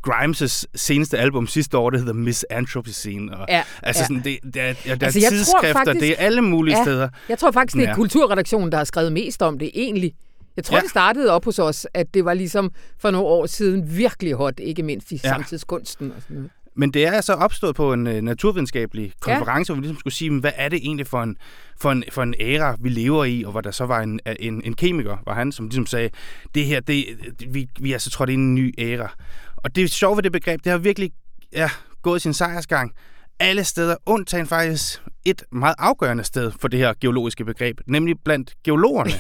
Grimes' seneste album sidste år, det hedder Misanthropocene. Og,
Ja,
altså
ja.
sådan, det, det er, ja, der
Altså,
altså, er tidsskrifter,
faktisk-
det er alle mulige
Ja.
steder.
Jeg tror faktisk, det er
Ja.
Kulturredaktionen, der har skrevet mest om det, egentlig. Jeg tror,
Ja.
det startede op hos os, at det var ligesom for nogle år siden virkelig hot, ikke mindst i
Ja.
samtidskunsten og sådan noget.
Men det er så opstået på en uh, naturvidenskabelig konference, ja. hvor vi ligesom skulle sige, hvad er det egentlig for en, for, en, for en æra, vi lever i, og hvor der så var en, en, en kemiker, var han, som ligesom sagde, det her, det, vi, vi er altså trådt ind i en ny æra. Og det sjove ved det begreb, det har virkelig ja, gået sin sejrsgang alle steder, undtagen faktisk et meget afgørende sted for det her geologiske begreb, nemlig blandt geologerne.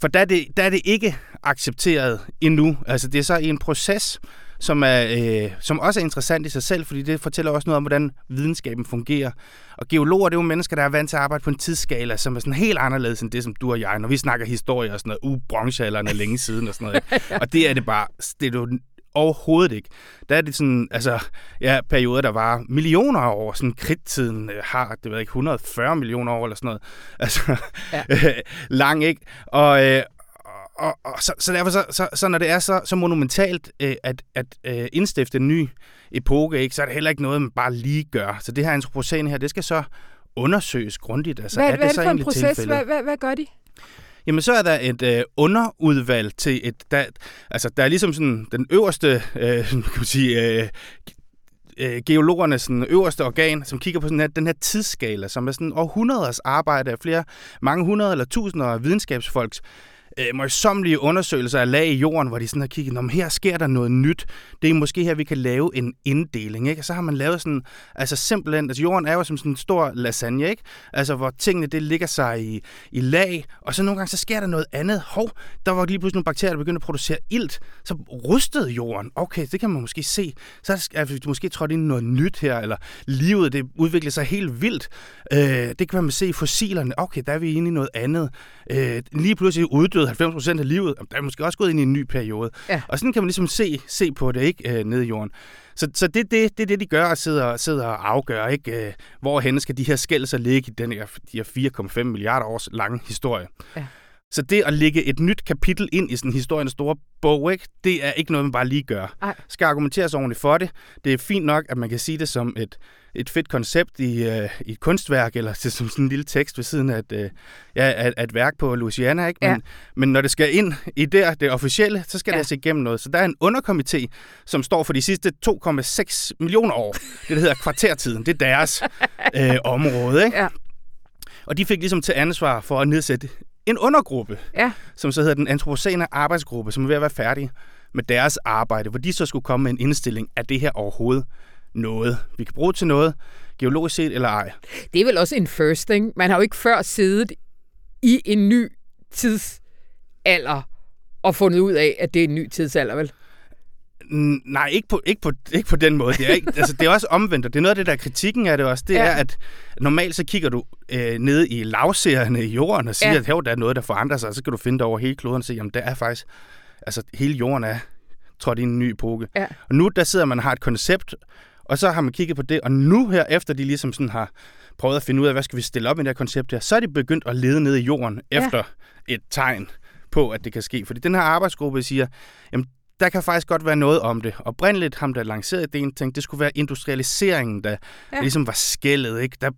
For der er, det, der er det ikke accepteret endnu. Altså det er så i en proces, som, er, øh, som også er interessant i sig selv, fordi det fortæller også noget om, hvordan videnskaben fungerer. Og geologer, det er jo mennesker, der er vant til at arbejde på en tidsskala, som er sådan helt anderledes end det, som du og jeg, når vi snakker historie og sådan noget, uh, bronzealderen er længe siden og sådan noget. Ikke? Og det er det bare, det er jo overhovedet ikke. Der er det sådan, altså, ja, perioder, der var millioner af år. Sådan kridttiden øh, har, det ved jeg ikke, 140 millioner år eller sådan noget. Altså,
Ja.
ja. lang, ikke? Og, øh, og, og så, så derfor, så, så, så når det er så, så monumentalt øh, at, at øh, indstifte en ny epoke, ikke, så er det heller ikke noget, man bare lige gør. Så det her antropocene her, det skal så undersøges grundigt. Altså,
Hvad,
er
hvad er det
så
for en proces?
tilfældet?
Hvad, hvad, hvad gør de?
Jamen, så er der et øh, underudvalg til et... Der, altså, der er ligesom sådan den øverste, øh, kan man sige, øh, øh, geologernes sådan, øverste organ, som kigger på sådan her, den her tidsskala, som er sådan århundreders arbejde af flere, mange hundrede eller tusinder af videnskabsfolks øh, møjsommelige undersøgelser af lag i jorden, hvor de sådan har kigget, om her sker der noget nyt. Det er måske her, vi kan lave en inddeling. Ikke? Og så har man lavet sådan, altså simpelthen, altså jorden er jo som sådan en stor lasagne, ikke? Altså hvor tingene, det ligger sig i, i lag, og så nogle gange, så sker der noget andet. Hov, der var lige pludselig nogle bakterier, der begyndte at producere ilt, så rustede jorden. Okay, det kan man måske se. Så er der måske trådt ind i noget nyt her, eller livet, det udvikler sig helt vildt. Øh, det kan man se i fossilerne. Okay, der er vi inde i noget andet. Øh, lige pludselig uddøde 90% af livet. Jamen, Der er måske også gået ind i en ny periode.
Ja.
Og sådan kan man ligesom se, se på det, ikke? Øh, nede i jorden. Så, så det, det, det er det, de gør og sidder, sidder og afgør, ikke? Øh, hvorhen skal de her skældelser ligge i den her, de her 4,5 milliarder års lange historie.
Ja.
Så det at lægge et nyt kapitel ind i sådan historiens store bog, ikke? det er ikke noget, man bare lige gør.
Ej.
Skal argumenteres ordentligt for det. Det er fint nok, at man kan sige det som et, et fedt koncept i, øh, i et kunstværk, eller til, som sådan en lille tekst ved siden af et, øh, ja, af, af et værk på Louisiana. Ikke? Men,
Ja.
men når det skal ind i det, det officielle, så skal
Ja.
det se igennem noget. Så der er en underkomité, som står for de sidste 2,6 millioner år. Det, der hedder kvartertiden. Det er deres øh, område. Ikke?
Ja.
Og de fik ligesom til ansvar for at nedsætte en undergruppe,
Ja.
som så hedder den antropocene arbejdsgruppe, som er ved at være færdig med deres arbejde, hvor de så skulle komme med en indstilling af det her overhovedet noget, vi kan bruge til noget, geologisk set eller ej.
Det er vel også en first thing. Man har jo ikke før siddet i en ny tidsalder og fundet ud af, at det er en ny tidsalder, vel?
Nej, ikke på, ikke, på, ikke på den måde. Det er, ikke, altså, det er også omvendt, og det er noget af det, der er kritikken af det også. Det
Ja.
er, at normalt så kigger du øh, ned i lavserierne i jorden og siger,
Ja.
at her, der er noget, der forandrer sig, og så kan du finde det over hele kloden og se, at der er faktisk, altså hele jorden er trådt i en ny epoke.
Ja.
Og nu der sidder man og har et koncept, og så har man kigget på det, og nu her, efter de ligesom sådan har prøvet at finde ud af, hvad skal vi stille op i det her koncept her, så er de begyndt at lede ned i jorden
Ja.
efter et tegn på, at det kan ske. Fordi den her arbejdsgruppe siger, jamen, der kan faktisk godt være noget om det. Oprindeligt ham, der lancerede ideen, tænkte, det skulle være industrialiseringen, der, ja. der ligesom var skældet. Ikke? Der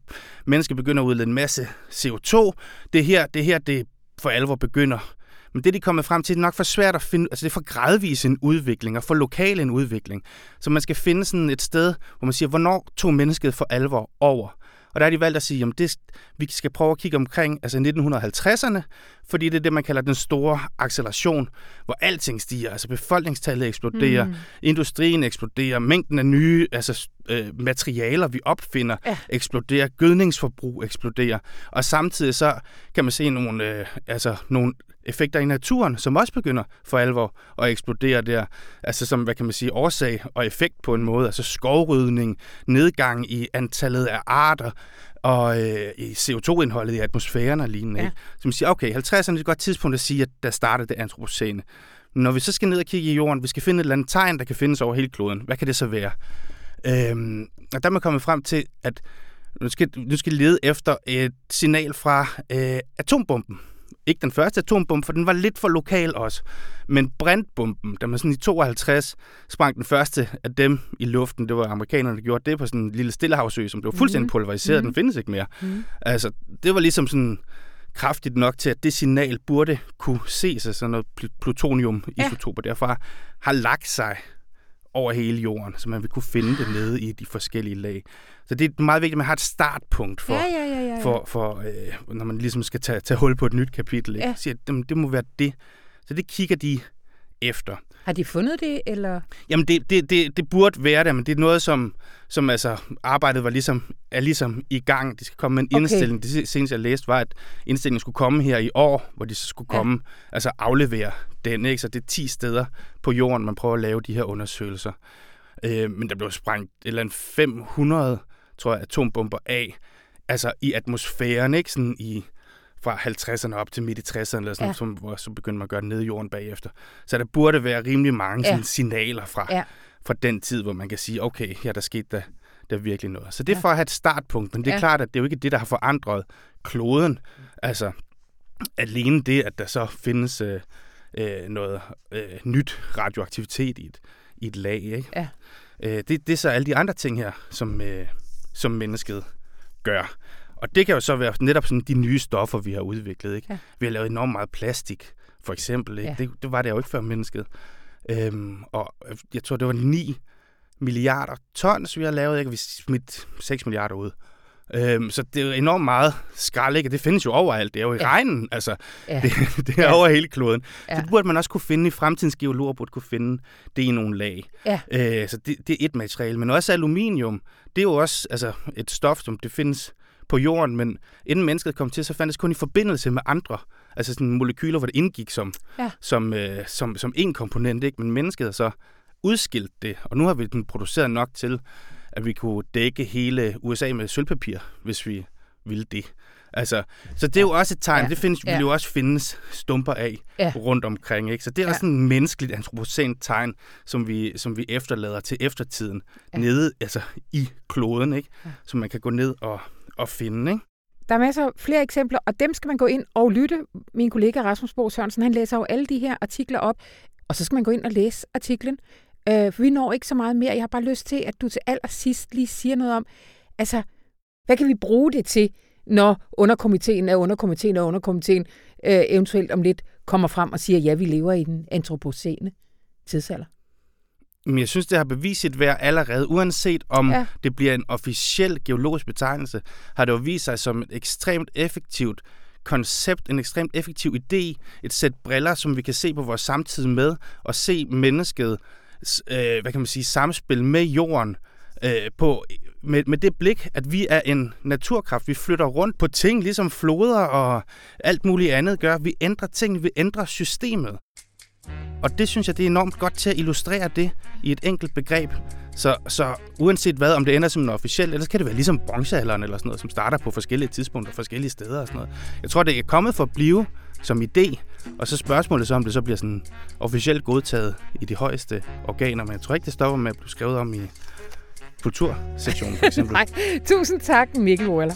mennesker begynder at udlede en masse CO2. Det her, det her, det for alvor begynder. Men det, de er kommet frem til, det er nok for svært at finde, altså det er for gradvis en udvikling, og for lokal en udvikling. Så man skal finde sådan et sted, hvor man siger, hvornår tog mennesket for alvor over? Og der har de valgt at sige, at det, vi skal prøve at kigge omkring altså 1950'erne, fordi det er det, man kalder den store acceleration, hvor alting stiger. Altså befolkningstallet eksploderer, mm. industrien eksploderer, mængden af nye altså, øh, materialer, vi opfinder,
ja.
eksploderer, gødningsforbrug eksploderer. Og samtidig så kan man se nogle, øh, altså, nogle effekter i naturen, som også begynder for alvor at eksplodere der. Altså som, hvad kan man sige, årsag og effekt på en måde. Altså skovrydning, nedgang i antallet af arter, og øh, i CO2-indholdet i atmosfæren og lignende.
Ja.
Ja. Så man siger, okay, 50'erne er et godt tidspunkt at sige, at der startede det antropocene. Når vi så skal ned og kigge i jorden, vi skal finde et eller andet tegn, der kan findes over hele kloden. Hvad kan det så være? Øhm, og der er man kommet frem til, at nu skal, nu skal lede efter et signal fra øh, atombomben. Ikke den første atombombe, for den var lidt for lokal også. Men brintbomben, der man sådan i 52 sprang den første af dem i luften. Det var amerikanerne, der gjorde det på sådan en lille stillehavsø, som blev fuldstændig mhm. pulveriseret. Mm. Den findes ikke mere. Mm. Altså, det var ligesom sådan kraftigt nok til, at det signal burde kunne ses af sådan noget plutonium isotoper ja. derfra, har lagt sig over hele jorden, så man vil kunne finde det nede i de forskellige lag. Så det er meget vigtigt, at man har et startpunkt for,
ja, ja.
For, for øh, når man ligesom skal tage, tage hul på et nyt kapitel. Ikke? Ja. Så det, det må være det. Så det kigger de efter.
Har de fundet det, eller?
Jamen, det, det, det, det burde være det, men det er noget, som, som altså, arbejdet var ligesom, er ligesom i gang. De skal komme med en okay. indstilling. Det seneste, jeg læste, var, at indstillingen skulle komme her i år, hvor de så skulle komme, ja. altså aflevere den. Ikke? Så det er 10 steder på jorden, man prøver at lave de her undersøgelser. Øh, men der blev sprængt et eller andet 500, tror jeg, atombomber af, altså i atmosfæren, ikke? Sådan i fra 50'erne op til midt i 60'erne, eller sådan, ja. som, hvor så begyndte man at gøre det nede i jorden bagefter. Så der burde være rimelig mange ja. sådan, signaler fra, ja. fra den tid, hvor man kan sige, okay, her der skete der, der virkelig noget. Så det er ja. for at have et startpunkt, men det er ja. klart, at det er jo ikke det, der har forandret kloden. Altså, alene det, at der så findes øh, øh, noget øh, nyt radioaktivitet i et, i et lag, ikke? Ja. Øh, det, det er så alle de andre ting her, som, øh, som mennesket gør. Og det kan jo så være netop sådan de nye stoffer, vi har udviklet. Ikke? Ja. Vi har lavet enormt meget plastik, for eksempel. Ikke? Ja. Det, det var det jo ikke før mennesket. Øhm, og jeg tror, det var 9 milliarder tons, vi har lavet. Ikke? Vi smidt 6 milliarder ud. Øhm, så det er jo enormt meget skrald, ikke? det findes jo overalt. Det er jo i ja. regnen, altså. Ja. Det, det er ja. over hele kloden. Ja. Så det burde man også kunne finde i fremtidens geologer, burde kunne finde det i nogle lag. Ja. Øh, så det, det er et materiale. Men også aluminium, det er jo også altså, et stof, som det findes på jorden, men inden mennesket kom til, så fandtes kun i forbindelse med andre, altså sådan molekyler, hvor det indgik som, ja. som, øh, som, som en komponent, ikke? men mennesket har så udskilt det, og nu har vi den produceret nok til, at vi kunne dække hele USA med sølvpapir, hvis vi ville det. Altså, så det er jo også et tegn. Ja. Det findes, ja. vil jo også findes stumper af ja. rundt omkring. Ikke? Så det er ja. også sådan et menneskeligt antropocent tegn, som vi, som vi efterlader til eftertiden ja. nede altså, i kloden, ikke? Ja. som man kan gå ned og, at finde. Ikke?
Der er masser af flere eksempler, og dem skal man gå ind og lytte. Min kollega Rasmus Bo Sørensen, han læser jo alle de her artikler op, og så skal man gå ind og læse artiklen. Øh, for vi når ikke så meget mere. Jeg har bare lyst til, at du til allersidst lige siger noget om, altså, hvad kan vi bruge det til, når underkomiteen er underkomiteen og underkomiteen øh, eventuelt om lidt kommer frem og siger, ja, vi lever i den antropocene tidsalder?
Men jeg synes, det har bevist sit værd allerede. Uanset om ja. det bliver en officiel geologisk betegnelse, har det jo vist sig som et ekstremt effektivt koncept, en ekstremt effektiv idé, et sæt briller, som vi kan se på vores samtid med, og se mennesket, øh, hvad kan man sige, samspil med jorden, øh, på, med, med det blik, at vi er en naturkraft. Vi flytter rundt på ting, ligesom floder og alt muligt andet gør. Vi ændrer ting, vi ændrer systemet. Og det synes jeg, det er enormt godt til at illustrere det i et enkelt begreb. Så, så uanset hvad, om det ender som en officiel, eller så kan det være ligesom bronzealderen eller sådan noget, som starter på forskellige tidspunkter, forskellige steder og sådan noget. Jeg tror, det er kommet for at blive som idé, og så spørgsmålet så, om det så bliver sådan officielt godtaget i de højeste organer, men jeg tror ikke, det stopper med at blive skrevet om i kultursektionen for eksempel.
Nej, tusind tak, Mikkel Waller.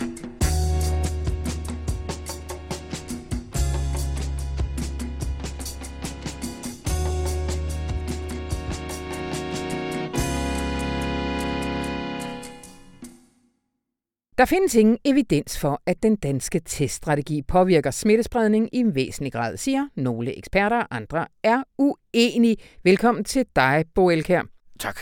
Der findes ingen evidens for, at den danske teststrategi påvirker smittespredning i en væsentlig grad, siger nogle eksperter. Andre er uenige. Velkommen til dig, Bo Elkær.
Tak.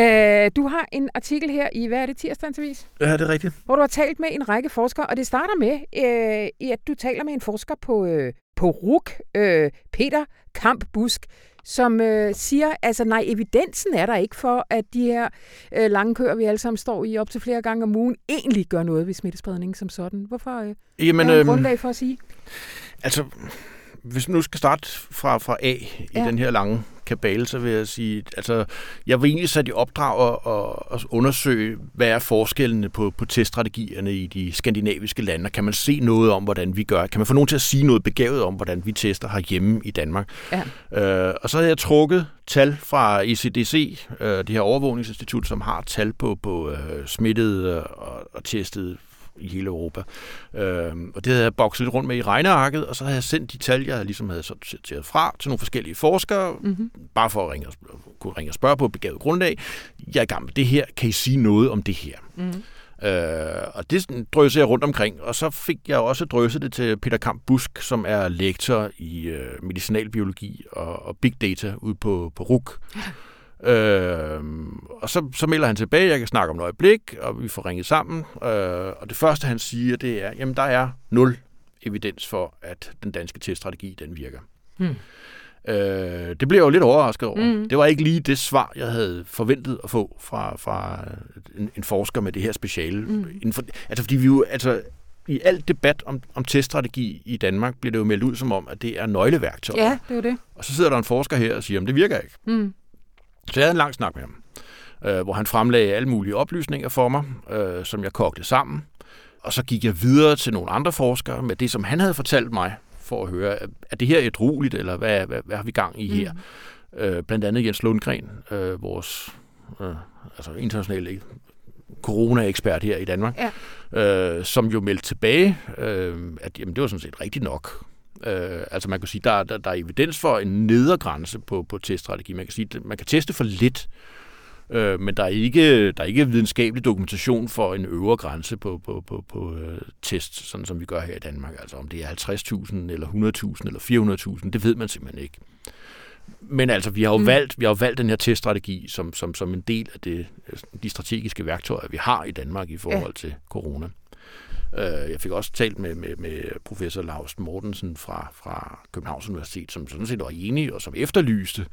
Uh, du har en artikel her i, hvad er det, tirsdagsavis?
Ja, det er rigtigt.
Hvor du har talt med en række forskere, og det starter med, uh, at du taler med en forsker på, uh, på RUK, uh, Peter Kamp Busk, som øh, siger, altså nej, evidensen er der ikke for, at de her øh, lange køer, vi alle sammen står i op til flere gange om ugen, egentlig gør noget ved smittespredningen som sådan. Hvorfor øh, Jamen, er øh, grundlag for at sige?
Altså, hvis man nu skal starte fra, fra A i ja. den her lange kabale, så vil jeg sige, altså, jeg vil egentlig sat i opdrag at, at undersøge, hvad er forskellene på, på teststrategierne i de skandinaviske lande, kan man se noget om, hvordan vi gør, kan man få nogen til at sige noget begavet om, hvordan vi tester herhjemme i Danmark. Ja. Øh, og så har jeg trukket tal fra ECDC, øh, det her overvågningsinstitut, som har tal på, på øh, smittede og, og testede i hele Europa. Øh, og det havde jeg bokset lidt rundt med i regnearket, og så havde jeg sendt de tal, jeg ligesom havde sorteret fra til nogle forskellige forskere, mm-hmm. bare for at ringe og, kunne ringe og spørge på begavet grundlag. Jeg er i gang med det her. Kan I sige noget om det her? Mm-hmm. Øh, og det drøsede jeg rundt omkring, og så fik jeg også drøset det til Peter Kamp Busk, som er lektor i øh, medicinalbiologi og, og big data ude på, på RUK. Øh, og så, så melder han tilbage, jeg kan snakke om et øjeblik, og vi får ringet sammen. Øh, og det første, han siger, det er, jamen der er nul evidens for, at den danske teststrategi, den virker. Hmm. Øh, det blev jeg jo lidt overrasket over. Mm. Det var ikke lige det svar, jeg havde forventet at få fra, fra en, en forsker med det her speciale. Mm. For, altså, fordi vi jo, altså, i alt debat om, om teststrategi i Danmark bliver det jo meldt ud som om, at det er nøgleværktøj.
Ja, det er det.
Og så sidder der en forsker her og siger, at det virker ikke. Mm. Så jeg havde en lang snak med ham, øh, hvor han fremlagde alle mulige oplysninger for mig, øh, som jeg kogte sammen. Og så gik jeg videre til nogle andre forskere med det, som han havde fortalt mig, for at høre, er det her et roligt, eller hvad, hvad, hvad har vi gang i her? Mm. Øh, blandt andet Jens Lundgren, øh, vores øh, altså internationale corona-ekspert her i Danmark, ja. øh, som jo meldte tilbage, øh, at jamen, det var sådan set rigtigt nok. Øh, altså man kan sige, der, der, der er evidens for en nedergrænse på, på teststrategi. Man kan sige, man kan teste for lidt, øh, men der er, ikke, der er ikke videnskabelig dokumentation for en øvre grænse på, på, på, på øh, test, sådan som vi gør her i Danmark. Altså om det er 50.000 eller 100.000 eller 400.000, det ved man simpelthen ikke. Men altså, vi har jo mm. valgt, vi har jo valgt den her teststrategi som, som, som en del af det, de strategiske værktøjer, vi har i Danmark i forhold ja. til corona. Øh, jeg fik også talt med, med, med professor Lars Mortensen fra, fra Københavns Universitet, som sådan set var enig og som efterlyste,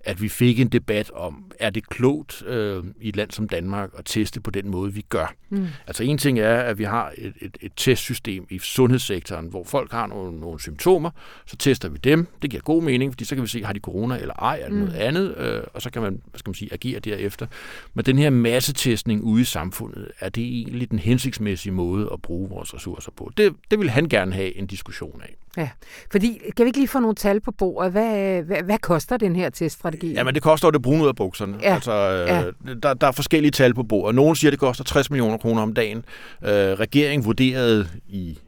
at vi fik en debat om, er det klogt øh, i et land som Danmark at teste på den måde, vi gør. Mm. Altså en ting er, at vi har et, et, et testsystem i sundhedssektoren, hvor folk har nogle, nogle symptomer, så tester vi dem. Det giver god mening, fordi så kan vi se, har de corona eller ej, er det mm. noget andet, øh, og så kan man, hvad skal man sige, agere derefter. Men den her massetestning ude i samfundet, er det egentlig den hensigtsmæssige måde at bruge vores ressourcer på? Det, det vil han gerne have en diskussion af.
Ja, fordi kan vi ikke lige få nogle tal på bordet? Hvad, hvad, hvad koster den her teststrategi?
Ja, men det koster jo det brune ud af bukserne. Ja. Altså, ja. Øh, der, der er forskellige tal på bordet. Nogle siger, det koster 60 millioner kroner om dagen. Øh, regeringen vurderede i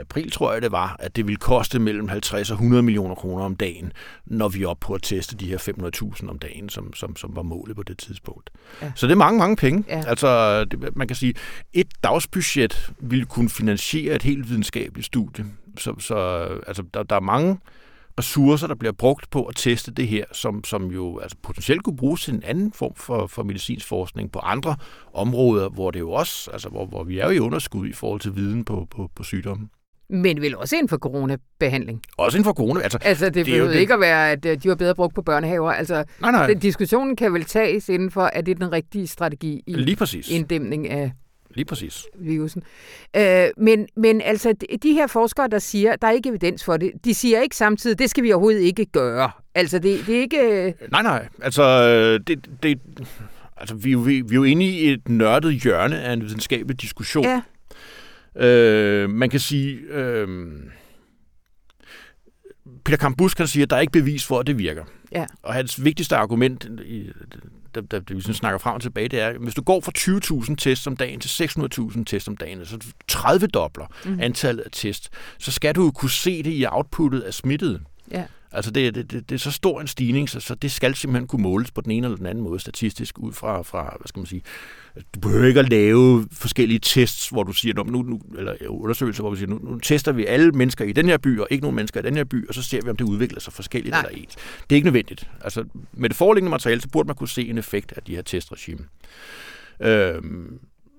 april, tror jeg det var, at det ville koste mellem 50 og 100 millioner kroner om dagen, når vi er oppe på at teste de her 500.000 om dagen, som, som, som var målet på det tidspunkt. Ja. Så det er mange, mange penge. Ja. Altså, det, man kan sige, et dagsbudget ville kunne finansiere et helt videnskabeligt studie. Så, så altså, der, der er mange ressourcer, der bliver brugt på at teste det her, som, som jo altså potentielt kunne bruges til en anden form for, for medicinsk forskning på andre områder, hvor det jo også, altså hvor, hvor vi er jo i underskud i forhold til viden på, på, på sygdommen.
Men vel også inden for coronabehandling.
Også inden for corona. Altså,
altså det, det behøver ikke at være, at øh, de var bedre brugt på børnehaver. Altså, nej, nej. Den, diskussionen kan vel tages inden for, at det er den rigtige strategi i
Lige præcis.
inddæmning af
Lige præcis.
Virusen. Øh, men, men altså, de her forskere, der siger, der er ikke evidens for det, de siger ikke samtidig, det skal vi overhovedet ikke gøre. Altså, det, det er ikke...
Nej, nej. Altså, det, det, altså vi, vi, vi er jo inde i et nørdet hjørne af en videnskabelig diskussion. Ja. Øh, man kan sige... Øh, Peter Kambus kan sige, at der er ikke bevis for, at det virker. Ja. Og hans vigtigste argument, der, der, der vi sådan snakker frem og tilbage, det er, hvis du går fra 20.000 tests om dagen til 600.000 tests om dagen, så 30 dobler mm. antallet af tests, så skal du kunne se det i outputtet af smittede. Ja. Altså det, det, det, det er så stor en stigning, så, så det skal simpelthen kunne måles på den ene eller den anden måde statistisk ud fra, fra hvad skal man sige, du behøver ikke at lave forskellige tests, hvor du siger, nu, nu, eller undersøgelser, hvor vi siger, nu, nu tester vi alle mennesker i den her by, og ikke nogen mennesker i den her by, og så ser vi, om det udvikler sig forskelligt Nej. eller ens. Det er ikke nødvendigt. Altså, med det foreliggende materiale, så burde man kunne se en effekt af de her testregime. Øhm,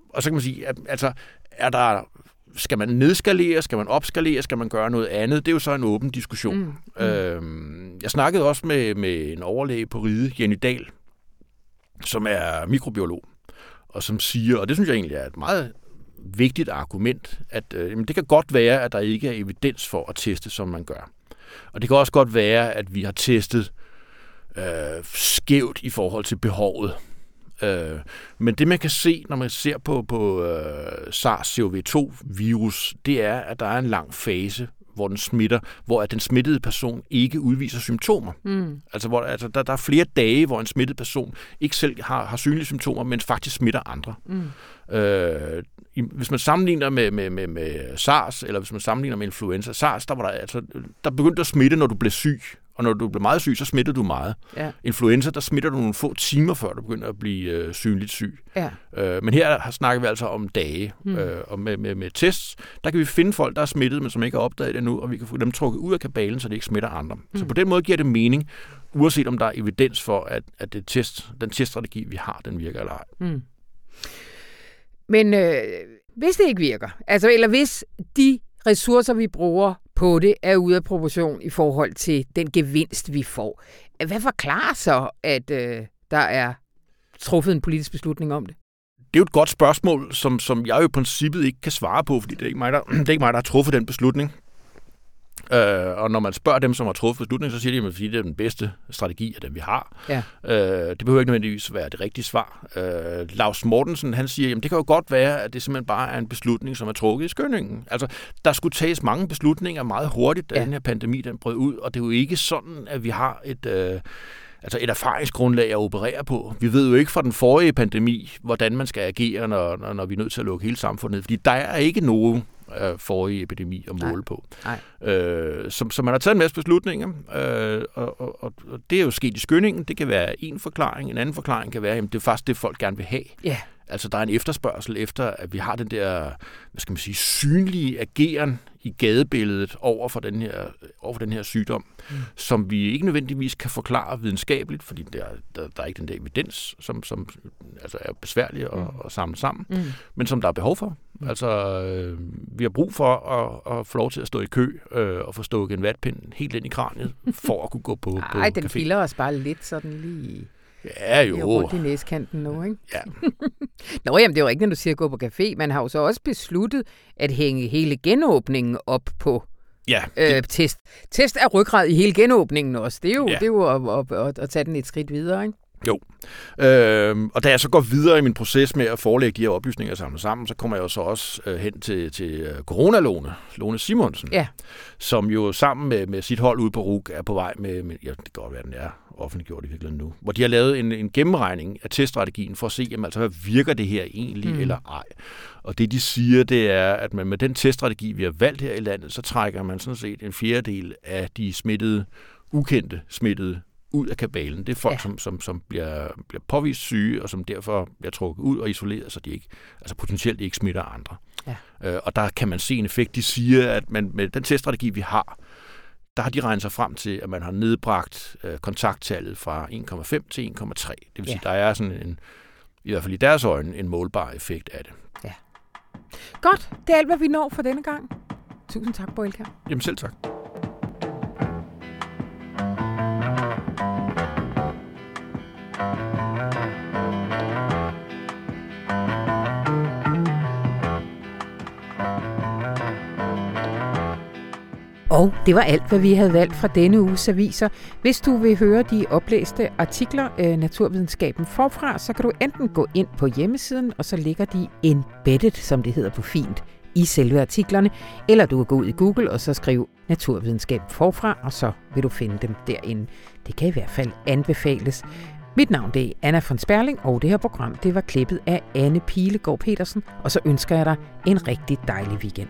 og så kan man sige, at, altså, er der skal man nedskalere, skal man opskalere, skal man gøre noget andet? Det er jo så en åben diskussion. Mm. Mm. Øhm, jeg snakkede også med, med en overlæge på Ride, Jenny Dahl, som er mikrobiolog, og som siger, og det synes jeg egentlig er et meget vigtigt argument, at øh, jamen, det kan godt være, at der ikke er evidens for at teste, som man gør. Og det kan også godt være, at vi har testet øh, skævt i forhold til behovet. Øh, men det man kan se, når man ser på, på øh, SARS-CoV-2-virus, det er, at der er en lang fase, hvor den smitter, hvor at den smittede person ikke udviser symptomer. Mm. Altså, hvor, altså der, der er flere dage, hvor en smittet person ikke selv har, har synlige symptomer, men faktisk smitter andre. Mm. Øh, hvis man sammenligner med, med, med, med SARS, eller hvis man sammenligner med influenza, SARS, der, var der, altså, der begyndte at smitte, når du blev syg. Og når du bliver meget syg, så smitter du meget. Ja. Influenza, der smitter du nogle få timer, før du begynder at blive øh, synligt syg. Ja. Øh, men her snakker vi altså om dage. Mm. Øh, og med, med, med tests, der kan vi finde folk, der er smittet, men som ikke er opdaget det endnu, og vi kan få dem trukket ud af kabalen, så de ikke smitter andre. Mm. Så på den måde giver det mening, uanset om der er evidens for, at, at det test, den teststrategi, vi har, den virker eller ej. Mm.
Men øh, hvis det ikke virker, altså eller hvis de ressourcer, vi bruger på det, er ude af proportion i forhold til den gevinst, vi får. Hvad forklarer så, at øh, der er truffet en politisk beslutning om det?
Det er jo et godt spørgsmål, som, som jeg jo i princippet ikke kan svare på, fordi det er ikke mig, der, det er ikke mig, der har truffet den beslutning. Øh, og når man spørger dem, som har truffet beslutningen, så siger de, at det er den bedste strategi af dem, vi har. Ja. Øh, det behøver ikke nødvendigvis være det rigtige svar. Øh, Lars Mortensen, han siger, at det kan jo godt være, at det simpelthen bare er en beslutning, som er trukket i skyndingen. Altså, der skulle tages mange beslutninger meget hurtigt, da ja. den her pandemi den brød ud, og det er jo ikke sådan, at vi har et... Øh, altså et erfaringsgrundlag at operere på. Vi ved jo ikke fra den forrige pandemi, hvordan man skal agere, når, når vi er nødt til at lukke hele samfundet, fordi der er ikke nogen øh, forrige epidemi at måle Nej. på. Nej. Øh, så, så man har taget en masse beslutninger, øh, og, og, og det er jo sket i skyndingen. Det kan være en forklaring. En anden forklaring kan være, at det er faktisk det, folk gerne vil have. Yeah. Altså, der er en efterspørgsel efter, at vi har den der, hvad skal man sige, synlige ageren i gadebilledet over for den her, over for den her sygdom, mm. som vi ikke nødvendigvis kan forklare videnskabeligt, fordi der, der, der er ikke den der evidens, som, som altså er besværlig at, mm. at samle sammen, mm. men som der er behov for. Mm. Altså, øh, vi har brug for at, at få lov til at stå i kø øh, og få stukket en vatpind helt ind i kraniet, for at kunne gå på,
Ej, på den café. os bare lidt sådan lige...
Ja, jo. Det er
rundt i næskanten nu, ikke? Ja. Nå, jamen, det er jo ikke, når du siger at gå på café. Man har jo så også besluttet at hænge hele genåbningen op på ja, øh, det... øh, test. Test er ryggrad i hele genåbningen også. Det er jo, ja. det er jo at, at, at, at tage den et skridt videre, ikke?
Jo. Øhm, og da jeg så går videre i min proces med at forelægge de her oplysninger samlet sammen, så kommer jeg jo så også øh, hen til, til øh, coronalåne, Lone Simonsen, ja. som jo sammen med, med sit hold ude på RUG er på vej med, med ja, det kan godt være, den er offentliggjort i virkeligheden nu, hvor de har lavet en, en gennemregning af teststrategien for at se, jamen, altså, hvad virker det her egentlig mm. eller ej. Og det de siger, det er, at man med den teststrategi, vi har valgt her i landet, så trækker man sådan set en fjerdedel af de smittede, ukendte smittede ud af kabalen. Det er folk, ja. som, som, som bliver, bliver påvist syge, og som derfor bliver trukket ud og isoleret, så de ikke, altså potentielt ikke smitter andre. Ja. Øh, og der kan man se en effekt. De siger, at man med den teststrategi, vi har, der har de regnet sig frem til, at man har nedbragt øh, kontakttallet fra 1,5 til 1,3. Det vil ja. sige, der er sådan en, i hvert fald i deres øjne, en målbar effekt af det. Ja.
Godt, det er alt, hvad vi når for denne gang. Tusind tak, Boelka.
Jamen selv tak.
Og det var alt, hvad vi havde valgt fra denne uges aviser. Hvis du vil høre de oplæste artikler øh, Naturvidenskaben forfra, så kan du enten gå ind på hjemmesiden, og så ligger de embedded, som det hedder på fint, i selve artiklerne, eller du kan gå ud i Google og så skrive Naturvidenskab forfra, og så vil du finde dem derinde. Det kan i hvert fald anbefales. Mit navn det er Anna von Sperling, og det her program det var klippet af Anne Pilegaard Petersen, og så ønsker jeg dig en rigtig dejlig weekend.